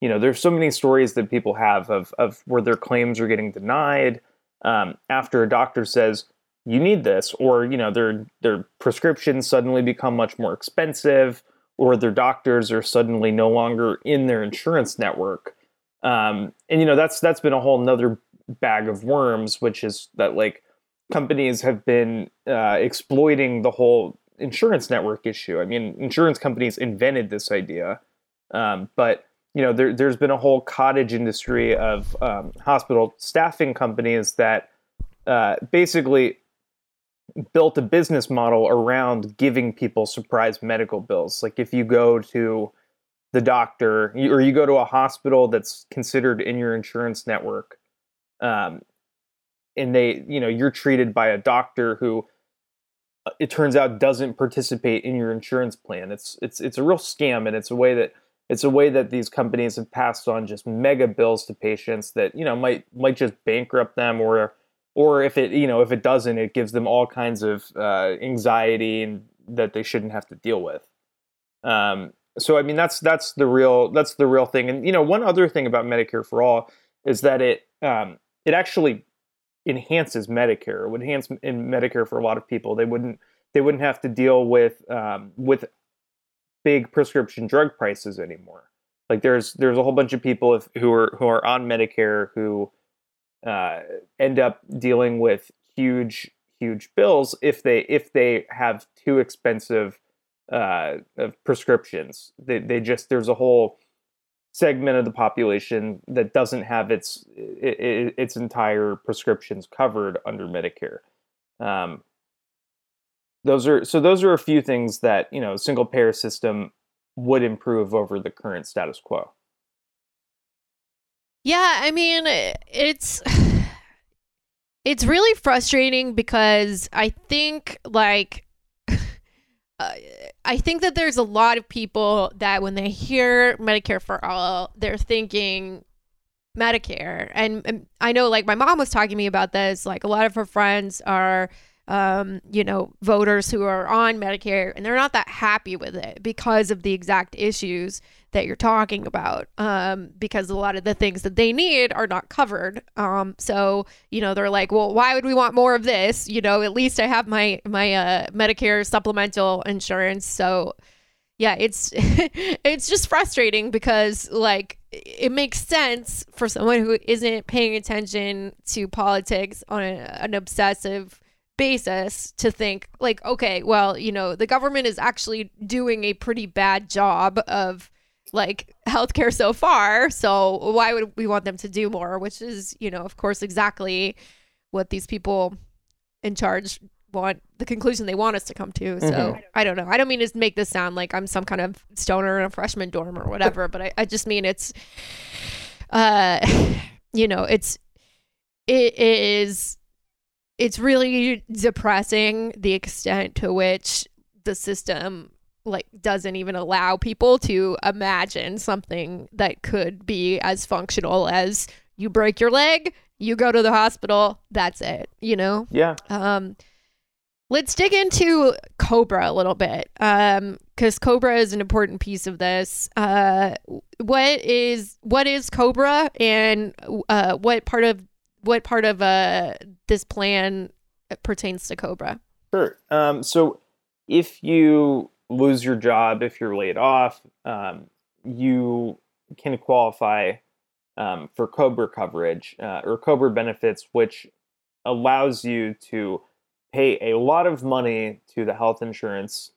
You know, there's so many stories that people have of, of where their claims are getting denied um, after a doctor says you need this, or you know, their their prescriptions suddenly become much more expensive, or their doctors are suddenly no longer in their insurance network. Um, and you know, that's that's been a whole nother bag of worms, which is that like companies have been uh, exploiting the whole insurance network issue. I mean, insurance companies invented this idea, um, but you know, there, has been a whole cottage industry of um, hospital staffing companies that uh, basically built a business model around giving people surprise medical bills. Like if you go to the doctor or you go to a hospital that's considered in your insurance network, um, and they, you know, you're treated by a doctor who it turns out doesn't participate in your insurance plan. It's it's it's a real scam, and it's a way that it's a way that these companies have passed on just mega bills to patients that you know might might just bankrupt them, or or if it you know if it doesn't, it gives them all kinds of uh, anxiety and that they shouldn't have to deal with. Um, so I mean that's that's the real that's the real thing. And you know one other thing about Medicare for all is that it um, it actually enhances Medicare. It would enhance in Medicare for a lot of people. They wouldn't they wouldn't have to deal with um, with big prescription drug prices anymore. Like there's there's a whole bunch of people if, who are who are on Medicare who uh, end up dealing with huge huge bills if they if they have too expensive uh, prescriptions. They they just there's a whole segment of the population that doesn't have its its, entire prescriptions covered under Medicare. Um, those are so those are a few things that you know single payer system would improve over the current status quo. Yeah, I mean, it's it's really frustrating because I think like I think that there's a lot of people that when they hear Medicare for all, they're thinking Medicare. And, and I know like my mom was talking to me about this, like a lot of her friends are um, you know, voters who are on Medicare and they're not that happy with it because of the exact issues that you're talking about. Um, because a lot of the things that they need are not covered. Um, so you know, they're like, well, why would we want more of this? You know, at least I have my my uh, Medicare supplemental insurance. So yeah, it's it's just frustrating because like it makes sense for someone who isn't paying attention to politics on a, an obsessive basis to think like okay well you know the government is actually doing a pretty bad job of like healthcare so far so why would we want them to do more? Which is you know of course exactly what these people in charge want the conclusion they want us to come to. So Mhm. i don't know. I don't mean to make this sound like i'm some kind of stoner in a freshman dorm or whatever but I, I just mean it's uh you know it's it is it's really depressing the extent to which the system like doesn't even allow people to imagine something that could be as functional as you break your leg you go to the hospital that's it you know Yeah. um, let's dig into Cobra a little bit, Um because Cobra is an important piece of this. Uh, what is what is Cobra, and uh, what part of what part of uh, this plan pertains to Cobra? Sure. Um, so if you lose your job, if you're laid off, um, you can qualify um, for COBRA coverage uh, or COBRA benefits, which allows you to pay a lot of money to the health insurance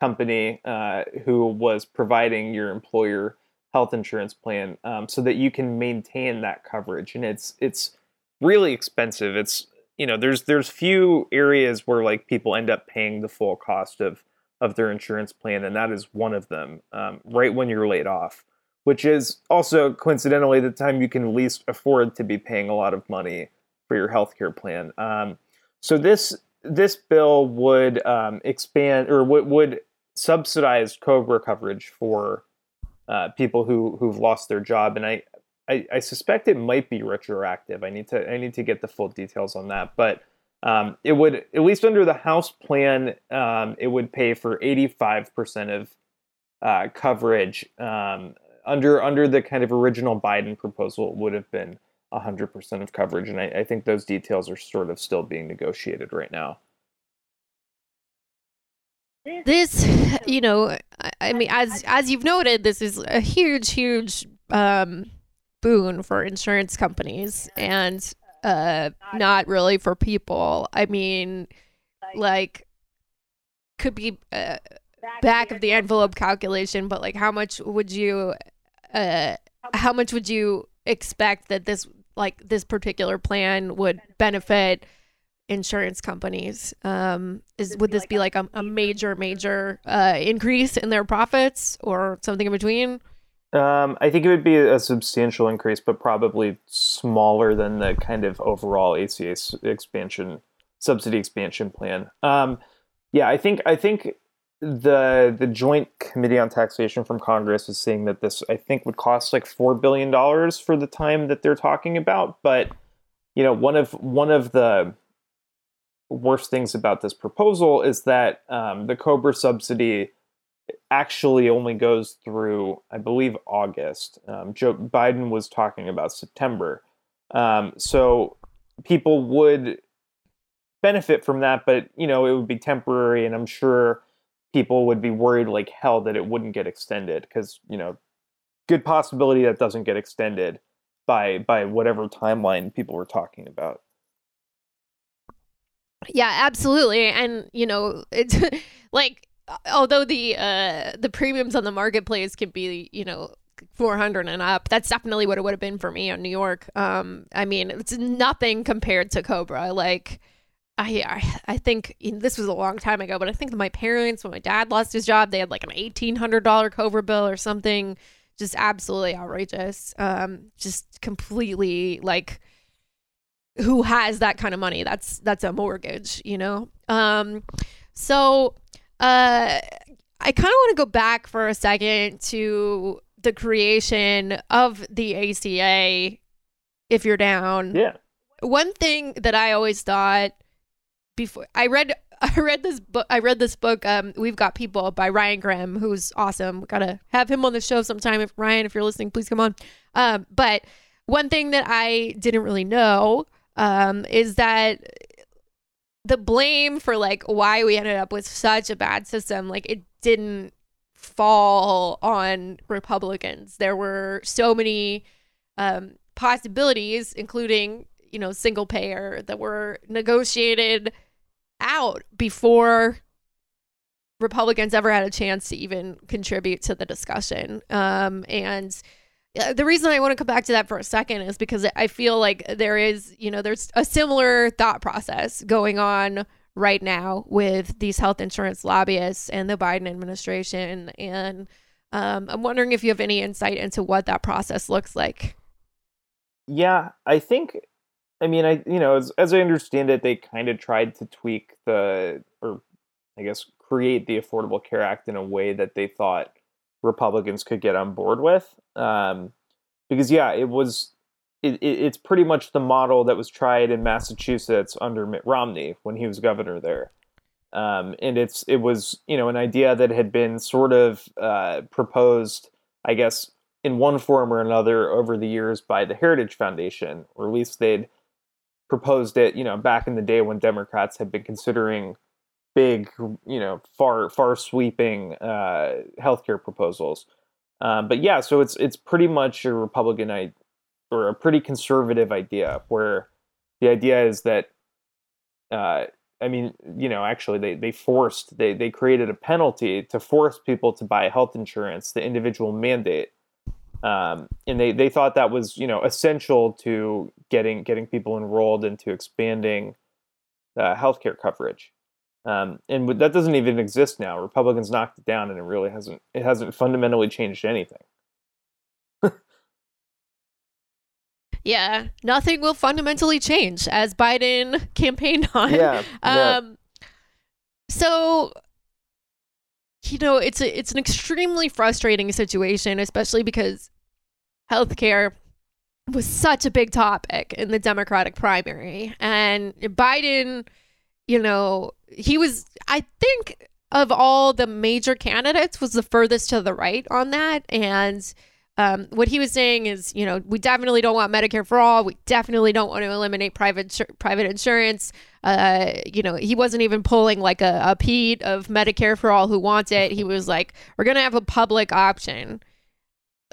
company uh, who was providing your employer health insurance plan um, so that you can maintain that coverage. And it's it's really expensive. It's you know there's there's few areas where like people end up paying the full cost of of their insurance plan and that is one of them um, right when you're laid off which is also coincidentally the time you can least afford to be paying a lot of money for your healthcare plan. Um, so this this bill would um, expand or would, would subsidize cobra coverage for uh, people who who've lost their job and I, I I suspect it might be retroactive. I need to I need to get the full details on that, but um, it would at least under the House plan, um, it would pay for eighty five percent of uh, coverage. Um, under under the kind of original Biden proposal, it would have been hundred percent of coverage, and I, I think those details are sort of still being negotiated right now. This, you know, I, mean, as as you've noted, this is a huge, huge um, boon for insurance companies and uh, not really for people. I mean, like, could be uh, back of the envelope calculation, but like, how much would you, uh, how much would you expect that this like this particular plan would benefit? Insurance companies um is would this be like a, a major major uh increase in their profits or something in between Um, I think it would be a substantial increase, but probably smaller than the kind of overall ACA expansion subsidy expansion plan. Um, yeah, I think I think the the Joint Committee on Taxation from Congress is saying that this I think would cost like four billion dollars for the time that they're talking about. But you know, one of one of the worst things about this proposal is that um, the Cobra subsidy actually only goes through, I believe, August. Um, Joe Biden was talking about September. Um, so people would benefit from that, but you know, it would be temporary, and I'm sure people would be worried like hell that it wouldn't get extended because you know, good possibility that doesn't get extended by by whatever timeline people were talking about. Yeah absolutely and you know it's like although the uh the premiums on the marketplace can be you know 400 and up. That's definitely what it would have been for me in New York. Um, I mean, it's nothing compared to Cobra. Like, I, I, think this was a long time ago, but I think my parents, when my dad lost his job, they had like an $1,800 Cobra bill or something. Just absolutely outrageous. Um, just completely like, who has that kind of money? That's that's a mortgage, you know. Um, so, uh, I kind of want to go back for a second to the creation of the ACA if you're down. Yeah. One thing that I always thought before I read I read this book I read this book um We've Got People by Ryan Grim, who's awesome. We Got to have him on the show sometime if Ryan if you're listening please come on. Um but one thing that I didn't really know um is that the blame for like why we ended up with such a bad system like it didn't fall on Republicans. There were so many um, possibilities, including you know single payer, that were negotiated out before Republicans ever had a chance to even contribute to the discussion. Um, and the reason I want to come back to that for a second is because I feel like there is, you know, there's a similar thought process going on right now with these health insurance lobbyists and the Biden administration. And um, I'm wondering if you have any insight into what that process looks like. Yeah, I think, I mean, I, you know, as, as I understand it, they kind of tried to tweak the, or I guess create the Affordable Care Act in a way that they thought Republicans could get on board with. Um, because, yeah, it was it, it, it's pretty much the model that was tried in Massachusetts under Mitt Romney when he was governor there. Um, and it's it was you know an idea that had been sort of uh, proposed, I guess, in one form or another over the years by the Heritage Foundation, or at least they'd proposed it, you know, back in the day when Democrats had been considering big, you know, far far sweeping uh, healthcare proposals. Um, but yeah, so it's it's pretty much a Republican or a pretty conservative idea where the idea is that uh, I mean, you know, actually they, they forced they, they created a penalty to force people to buy health insurance, the individual mandate. Um, and they, they thought that was, you know, essential to getting getting people enrolled into expanding uh, healthcare coverage. Um, and that doesn't even exist now. Republicans knocked it down, and it really hasn't it hasn't fundamentally changed anything. Yeah, nothing will fundamentally change as Biden campaigned on. Yeah. um, so you know, it's a, it's an extremely frustrating situation, especially because healthcare was such a big topic in the Democratic primary, and Biden, you know, he was, I think, of all the major candidates, was the furthest to the right on that, and um, what he was saying is, you know, we definitely don't want Medicare for all. We definitely don't want to eliminate private private insurance. Uh, you know, he wasn't even pulling like a, a Pete of Medicare for all who wants it. He was like, we're going to have a public option.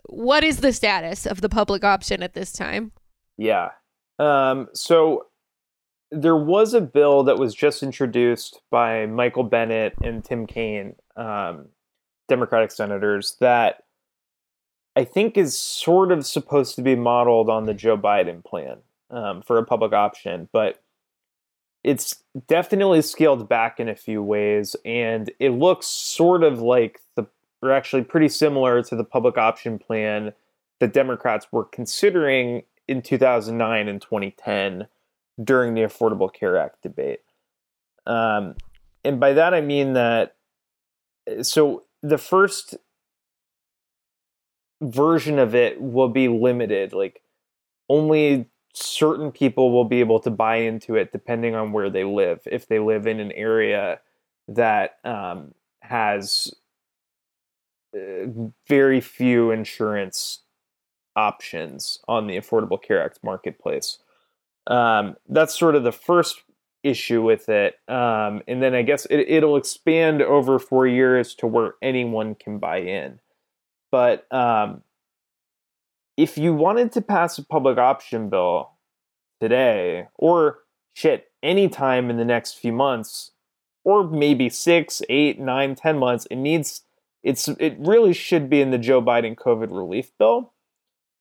What is the status of the public option at this time? Yeah. Um, so there was a bill that was just introduced by Michael Bennet and Tim Kaine, um, Democratic senators, that I think is sort of supposed to be modeled on the Joe Biden plan um, for a public option, but it's definitely scaled back in a few ways, and it looks sort of like the, or actually pretty similar to the public option plan that Democrats were considering in 2009 and 2010 during the Affordable Care Act debate. Um, and by that I mean that, so the first version of it will be limited. Like only certain people will be able to buy into it depending on where they live. If they live in an area that um, has uh, very few insurance options on the Affordable Care Act marketplace. Um, that's sort of the first issue with it. Um, and then I guess it, it'll expand over four years to where anyone can buy in. But um, if you wanted to pass a public option bill today, or shit, anytime in the next few months, or maybe six, eight, nine, ten months, it needs it's it really should be in the Joe Biden COVID relief bill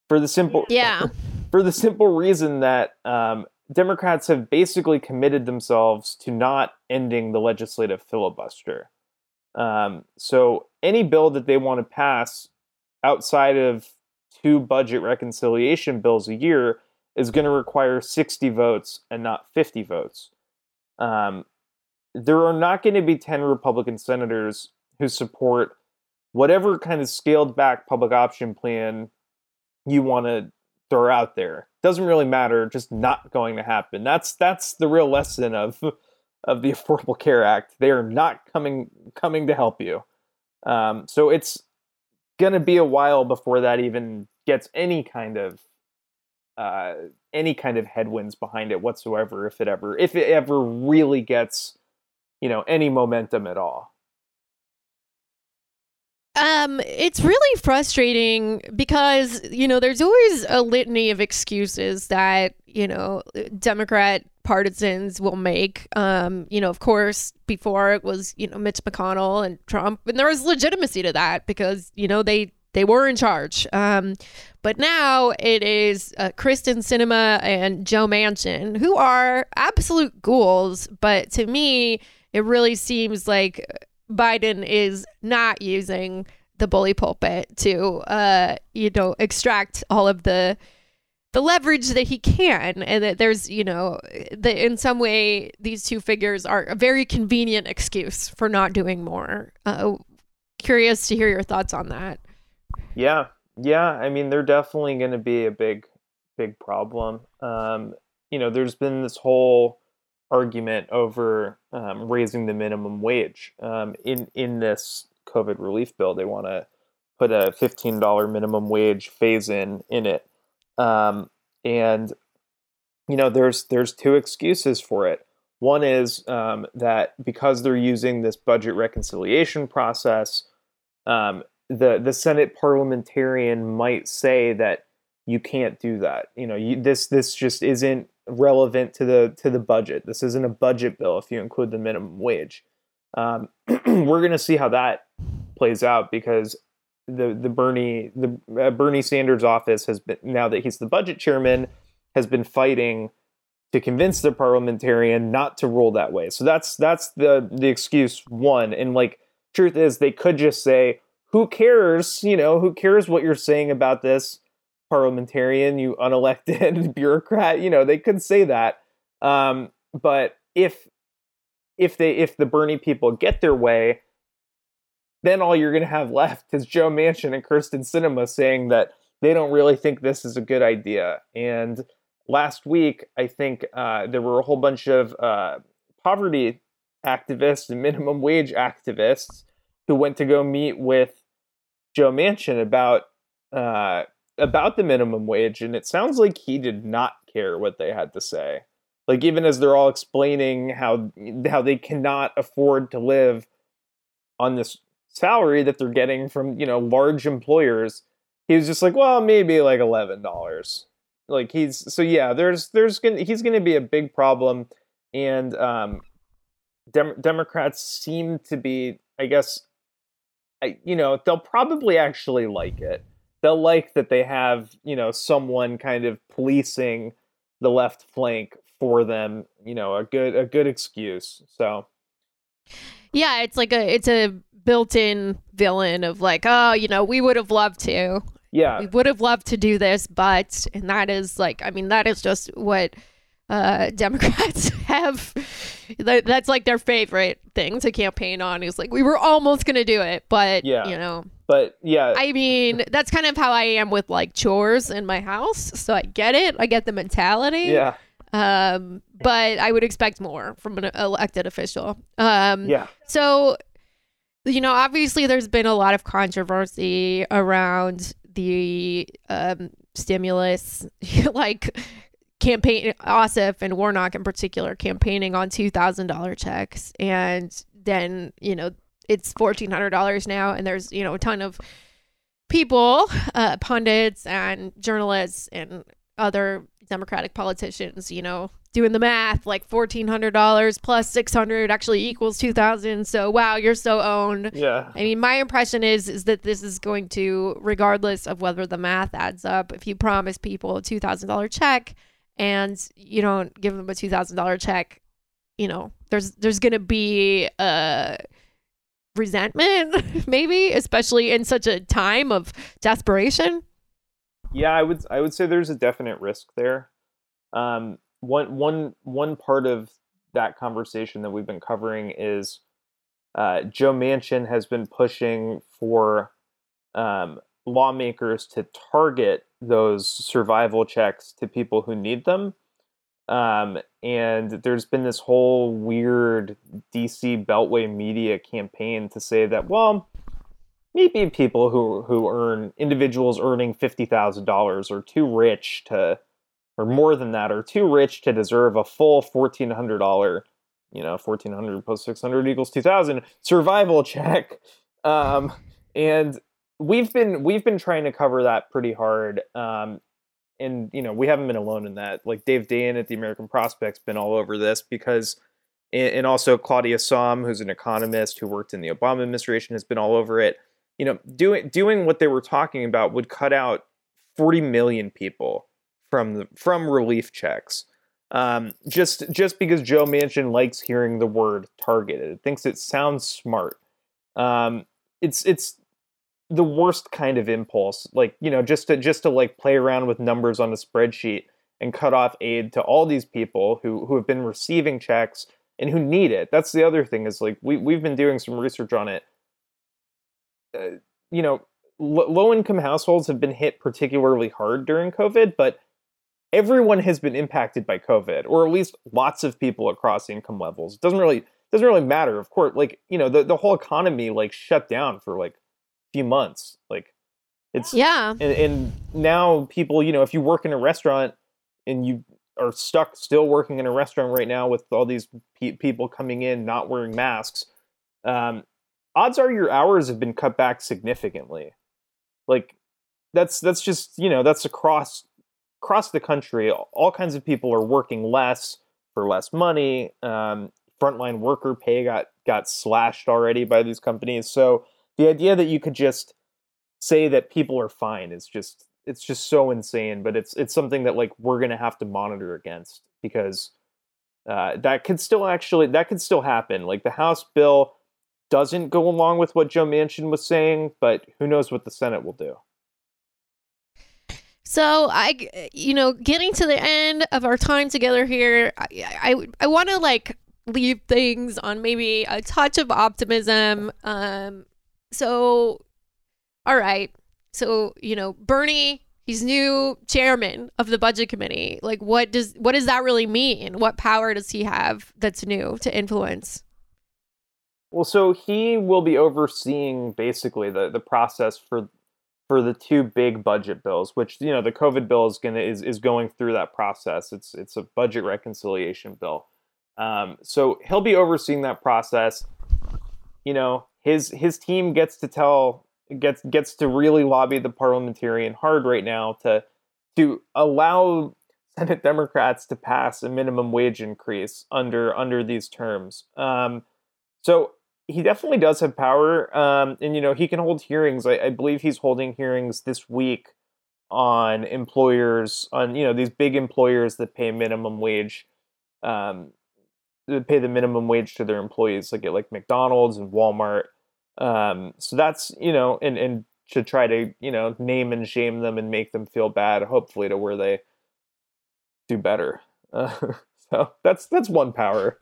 for the simple Yeah. For the simple reason that um, Democrats have basically committed themselves to not ending the legislative filibuster. Um, so any bill that they want to pass outside of two budget reconciliation bills a year is going to require 60 votes and not 50 votes. Um, there are not going to be 10 Republican senators who support whatever kind of scaled back public option plan you want to throw out there. Doesn't really matter, just not going to happen. That's that's the real lesson of of the Affordable Care Act. They are not coming coming to help you. Um, so it's going to be a while before that even gets any kind of uh, any kind of headwinds behind it whatsoever, if it ever if it ever really gets you know any momentum at all. Um, it's really frustrating because, you know, there's always a litany of excuses that, you know, Democrat partisans will make. Um, you know, of course, before it was, you know, Mitch McConnell and Trump, and there was legitimacy to that because, you know, they they were in charge. Um, but now it is uh, Kyrsten Sinema and Joe Manchin, who are absolute ghouls. But to me, it really seems like Biden is not using the bully pulpit to, uh, you know, extract all of the the leverage that he can, and that there's, you know, that in some way these two figures are a very convenient excuse for not doing more. Uh, curious to hear your thoughts on that. Yeah, yeah. I mean, they're definitely going to be a big, big problem. Um, you know, there's been this whole argument over um, raising the minimum wage um, in in this COVID relief bill. They want to put a fifteen dollar minimum wage phase in in it, um, and you know there's there's two excuses for it. One is um, that because they're using this budget reconciliation process, um, the the Senate parliamentarian might say that you can't do that. You know, you, this this just isn't relevant to the to the budget. This isn't a budget bill if you include the minimum wage. Um, we're going to see how that plays out because the the Bernie the uh, Bernie Sanders office has been now that he's the budget chairman has been fighting to convince the parliamentarian not to rule that way. So that's that's the the excuse one. And like truth is they could just say who cares, you know, who cares what you're saying about this parliamentarian, you unelected bureaucrat, you know, they could say that. Um, but if if they if the Bernie people get their way, then all you're going to have left is Joe Manchin and Kyrsten Sinema saying that they don't really think this is a good idea. And last week, I think uh, there were a whole bunch of uh, poverty activists and minimum wage activists who went to go meet with Joe Manchin about uh, about the minimum wage, and it sounds like he did not care what they had to say. Like even as they're all explaining how how they cannot afford to live on this salary that they're getting from you know large employers, he was just like, well, maybe like eleven dollars. Like he's so yeah. There's there's gonna he's gonna be a big problem, and um, Dem- Democrats seem to be, I guess, I, you know, they'll probably actually like it they'll like that they have you know someone kind of policing the left flank for them you know a good a good excuse so. Yeah it's like a it's a built-in villain of like oh you know we would have loved to. Yeah. We would have loved to do this but and that is like i mean that is just what uh democrats have that, that's like their favorite thing to campaign on is like we were almost gonna do it but Yeah. you know but yeah I mean, that's kind of how I am with like chores in my house. So I get it. I get the mentality. yeah Um, but I would expect more from an elected official. Um, yeah so, you know, obviously there's been a lot of controversy around the um, stimulus, like campaign, Ossoff and Warnock in particular, campaigning on $2,000 checks. And then, you know, it's $1,400 now. And there's, you know, a ton of people, uh, pundits and journalists and other Democratic politicians, you know, doing the math, like fourteen hundred dollars plus six hundred actually equals two thousand. So wow, you're so owned. Yeah. I mean, my impression is is that this is going to, regardless of whether the math adds up, if you promise people a two thousand dollar check and you don't give them a two thousand dollar check, you know, there's there's gonna be a resentment, maybe, especially in such a time of desperation. Yeah, I would I would say there's a definite risk there. Um, one one one part of that conversation that we've been covering is uh, Joe Manchin has been pushing for um, lawmakers to target those survival checks to people who need them. Um, and there's been this whole weird DC Beltway media campaign to say that, well, maybe people who who earn individuals earning fifty thousand dollars are too rich to, or more than that, are too rich to deserve a full fourteen hundred dollar, you know, fourteen hundred plus six hundred equals two thousand survival check. Um, and we've been we've been trying to cover that pretty hard. Um, and you know we haven't been alone in that. Like Dave Dayen at the American Prospect's been all over this because, and also Claudia Sahm, who's an economist who worked in the Obama administration, has been all over it. You know, doing doing what they were talking about would cut out 40 million people from the, from relief checks. Um, just just because Joe Manchin likes hearing the word targeted, It thinks it sounds smart. Um, it's it's the worst kind of impulse like you know just to just to like play around with numbers on a spreadsheet and cut off aid to all these people who who have been receiving checks and who need it. That's the other thing is like we, we've been doing some research on it. Uh, you know l- low income households have been hit particularly hard during covid but everyone has been impacted by covid or at least lots of people across income levels. It doesn't really doesn't really matter of course like you know the, the whole economy like shut down for like few months. Like it's Yeah. and, and now people, you know, if you work in a restaurant and you are stuck still working in a restaurant right now with all these pe- people coming in not wearing masks, um, odds are your hours have been cut back significantly. Like that's that's just you know that's across across the country. All kinds of people are working less for less money. Um, frontline worker pay got got slashed already by these companies. So the idea that you could just say that people are fine is just it's just so insane but it's it's something that like we're gonna have to monitor against because uh, that could still actually that could still happen like the house bill doesn't go along with what joe manchin was saying but who knows what the senate will do So I, you know, getting to the end of our time together here, I, I, I want to like leave things on maybe a touch of optimism. Um, so, all right, so you know, Bernie, he's new chairman of the budget committee. Like, what does what does that really mean? What power does he have that's new to influence? Well, so he will be overseeing basically the, the process for for the two big budget bills, which you know the COVID bill is gonna is, is going through that process. It's it's a budget reconciliation bill. Um, so he'll be overseeing that process. You know, his his team gets to tell gets gets to really lobby the parliamentarian hard right now to to allow Senate Democrats to pass a minimum wage increase under under these terms. Um, so he definitely does have power, um, and you know he can hold hearings. I, I believe he's holding hearings this week on employers on you know these big employers that pay minimum wage um, pay the minimum wage to their employees like at like McDonald's and Walmart um, so that's you know and and to try to you know name and shame them and make them feel bad hopefully to where they do better uh, so that's that's one power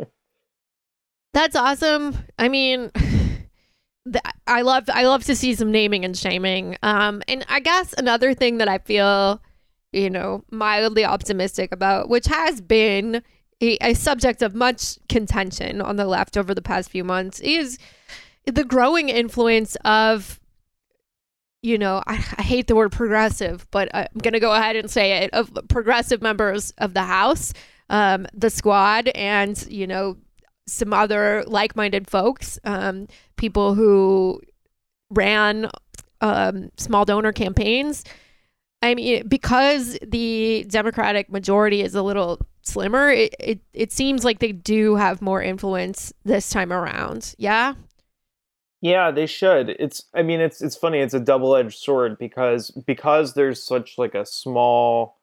That's awesome. I mean, I love I love to see some naming and shaming. Um, and I guess another thing that I feel, you know, mildly optimistic about, which has been a, a subject of much contention on the left over the past few months, is the growing influence of you know, I, I hate the word progressive, but I'm going to go ahead and say it of progressive members of the House, um, the squad, and, you know, some other like minded folks, um, people who ran um, small donor campaigns. I mean, because the Democratic majority is a little slimmer. It, it it seems like they do have more influence this time around. Yeah. Yeah, they should. It's I mean it's it's funny, it's a double-edged sword because because there's such like a small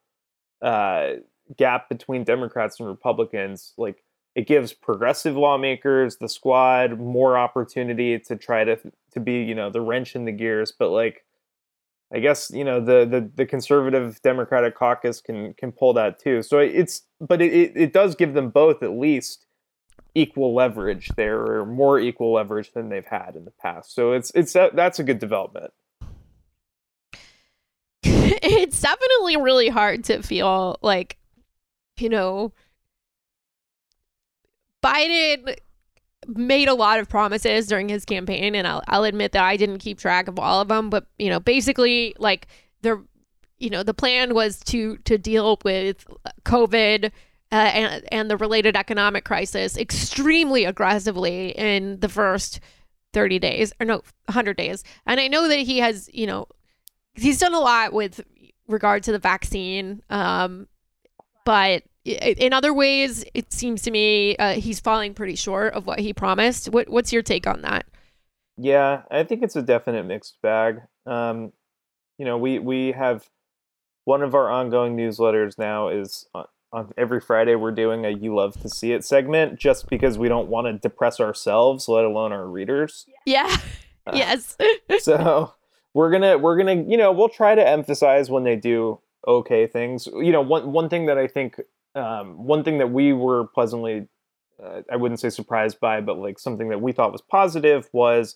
uh gap between Democrats and Republicans, like it gives progressive lawmakers, the squad, more opportunity to try to to be, you know, the wrench in the gears, but like I guess you know the the, the conservative Democratic caucus can can pull that too. So it's but it, it, does give them both at least equal leverage there or more equal leverage than they've had in the past. So it's it's uh, that's a good development. it's definitely really hard to feel like you know Biden made a lot of promises during his campaign and I'll, I'll admit that I didn't keep track of all of them but you know basically like the you know the plan was to to deal with covid uh, and and the related economic crisis extremely aggressively in the first 30 days or no 100 days. And I know that he has you know he's done a lot with regard to the vaccine um but in other ways, it seems to me uh, he's falling pretty short of what he promised. What, what's your take on that? Yeah, I think it's a definite mixed bag. Um, you know, we we have one of our ongoing newsletters now is on, on every Friday we're doing a "You Love to See It" segment, just because we don't want to depress ourselves, let alone our readers. Yeah. Uh, yes. so we're gonna we're gonna you know we'll try to emphasize when they do okay things. You know, one one thing that I think um, one thing that we were pleasantly, uh, I wouldn't say surprised by, but like something that we thought was positive was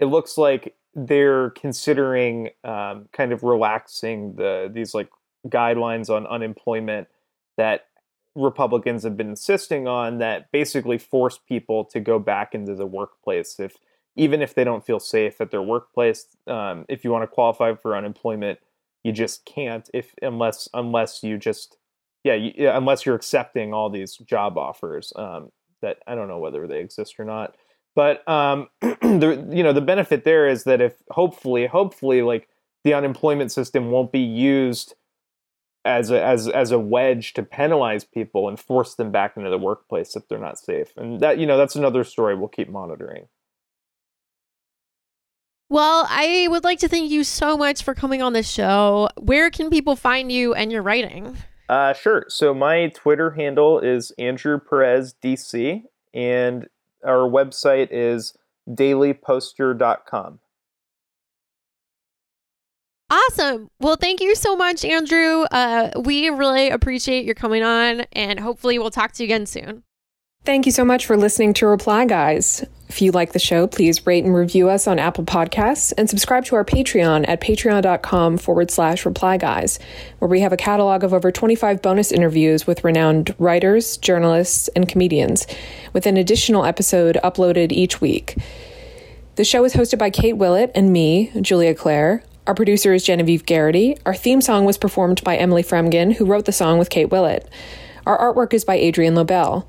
it looks like they're considering um, kind of relaxing the these like guidelines on unemployment that Republicans have been insisting on that basically force people to go back into the workplace if even if they don't feel safe at their workplace. Um, if you want to qualify for unemployment, you just can't if unless unless you just yeah, you, unless you're accepting all these job offers um, that I don't know whether they exist or not. But um, the you know the benefit there is that if hopefully hopefully like the unemployment system won't be used as a as as a wedge to penalize people and force them back into the workplace if they're not safe. And that you know that's another story we'll keep monitoring. Well, I would like to thank you so much for coming on the show. Where can people find you and your writing? Uh, sure. So my Twitter handle is Andrew Perez DC, and our website is dailyposter.com. Awesome. Well, thank you so much, Andrew. Uh, we really appreciate your coming on, and hopefully, we'll talk to you again soon. Thank you so much for listening to Reply Guys. If you like the show, please rate and review us on Apple Podcasts and subscribe to our Patreon at patreon.com forward slash reply guys, where we have a catalog of over 25 bonus interviews with renowned writers, journalists, and comedians, with an additional episode uploaded each week. The show is hosted by Kate Willett and me, Julia Clare. Our producer is Genevieve Garrity. Our theme song was performed by Emily Fremgen, who wrote the song with Kate Willett. Our artwork is by Adrian Lobel.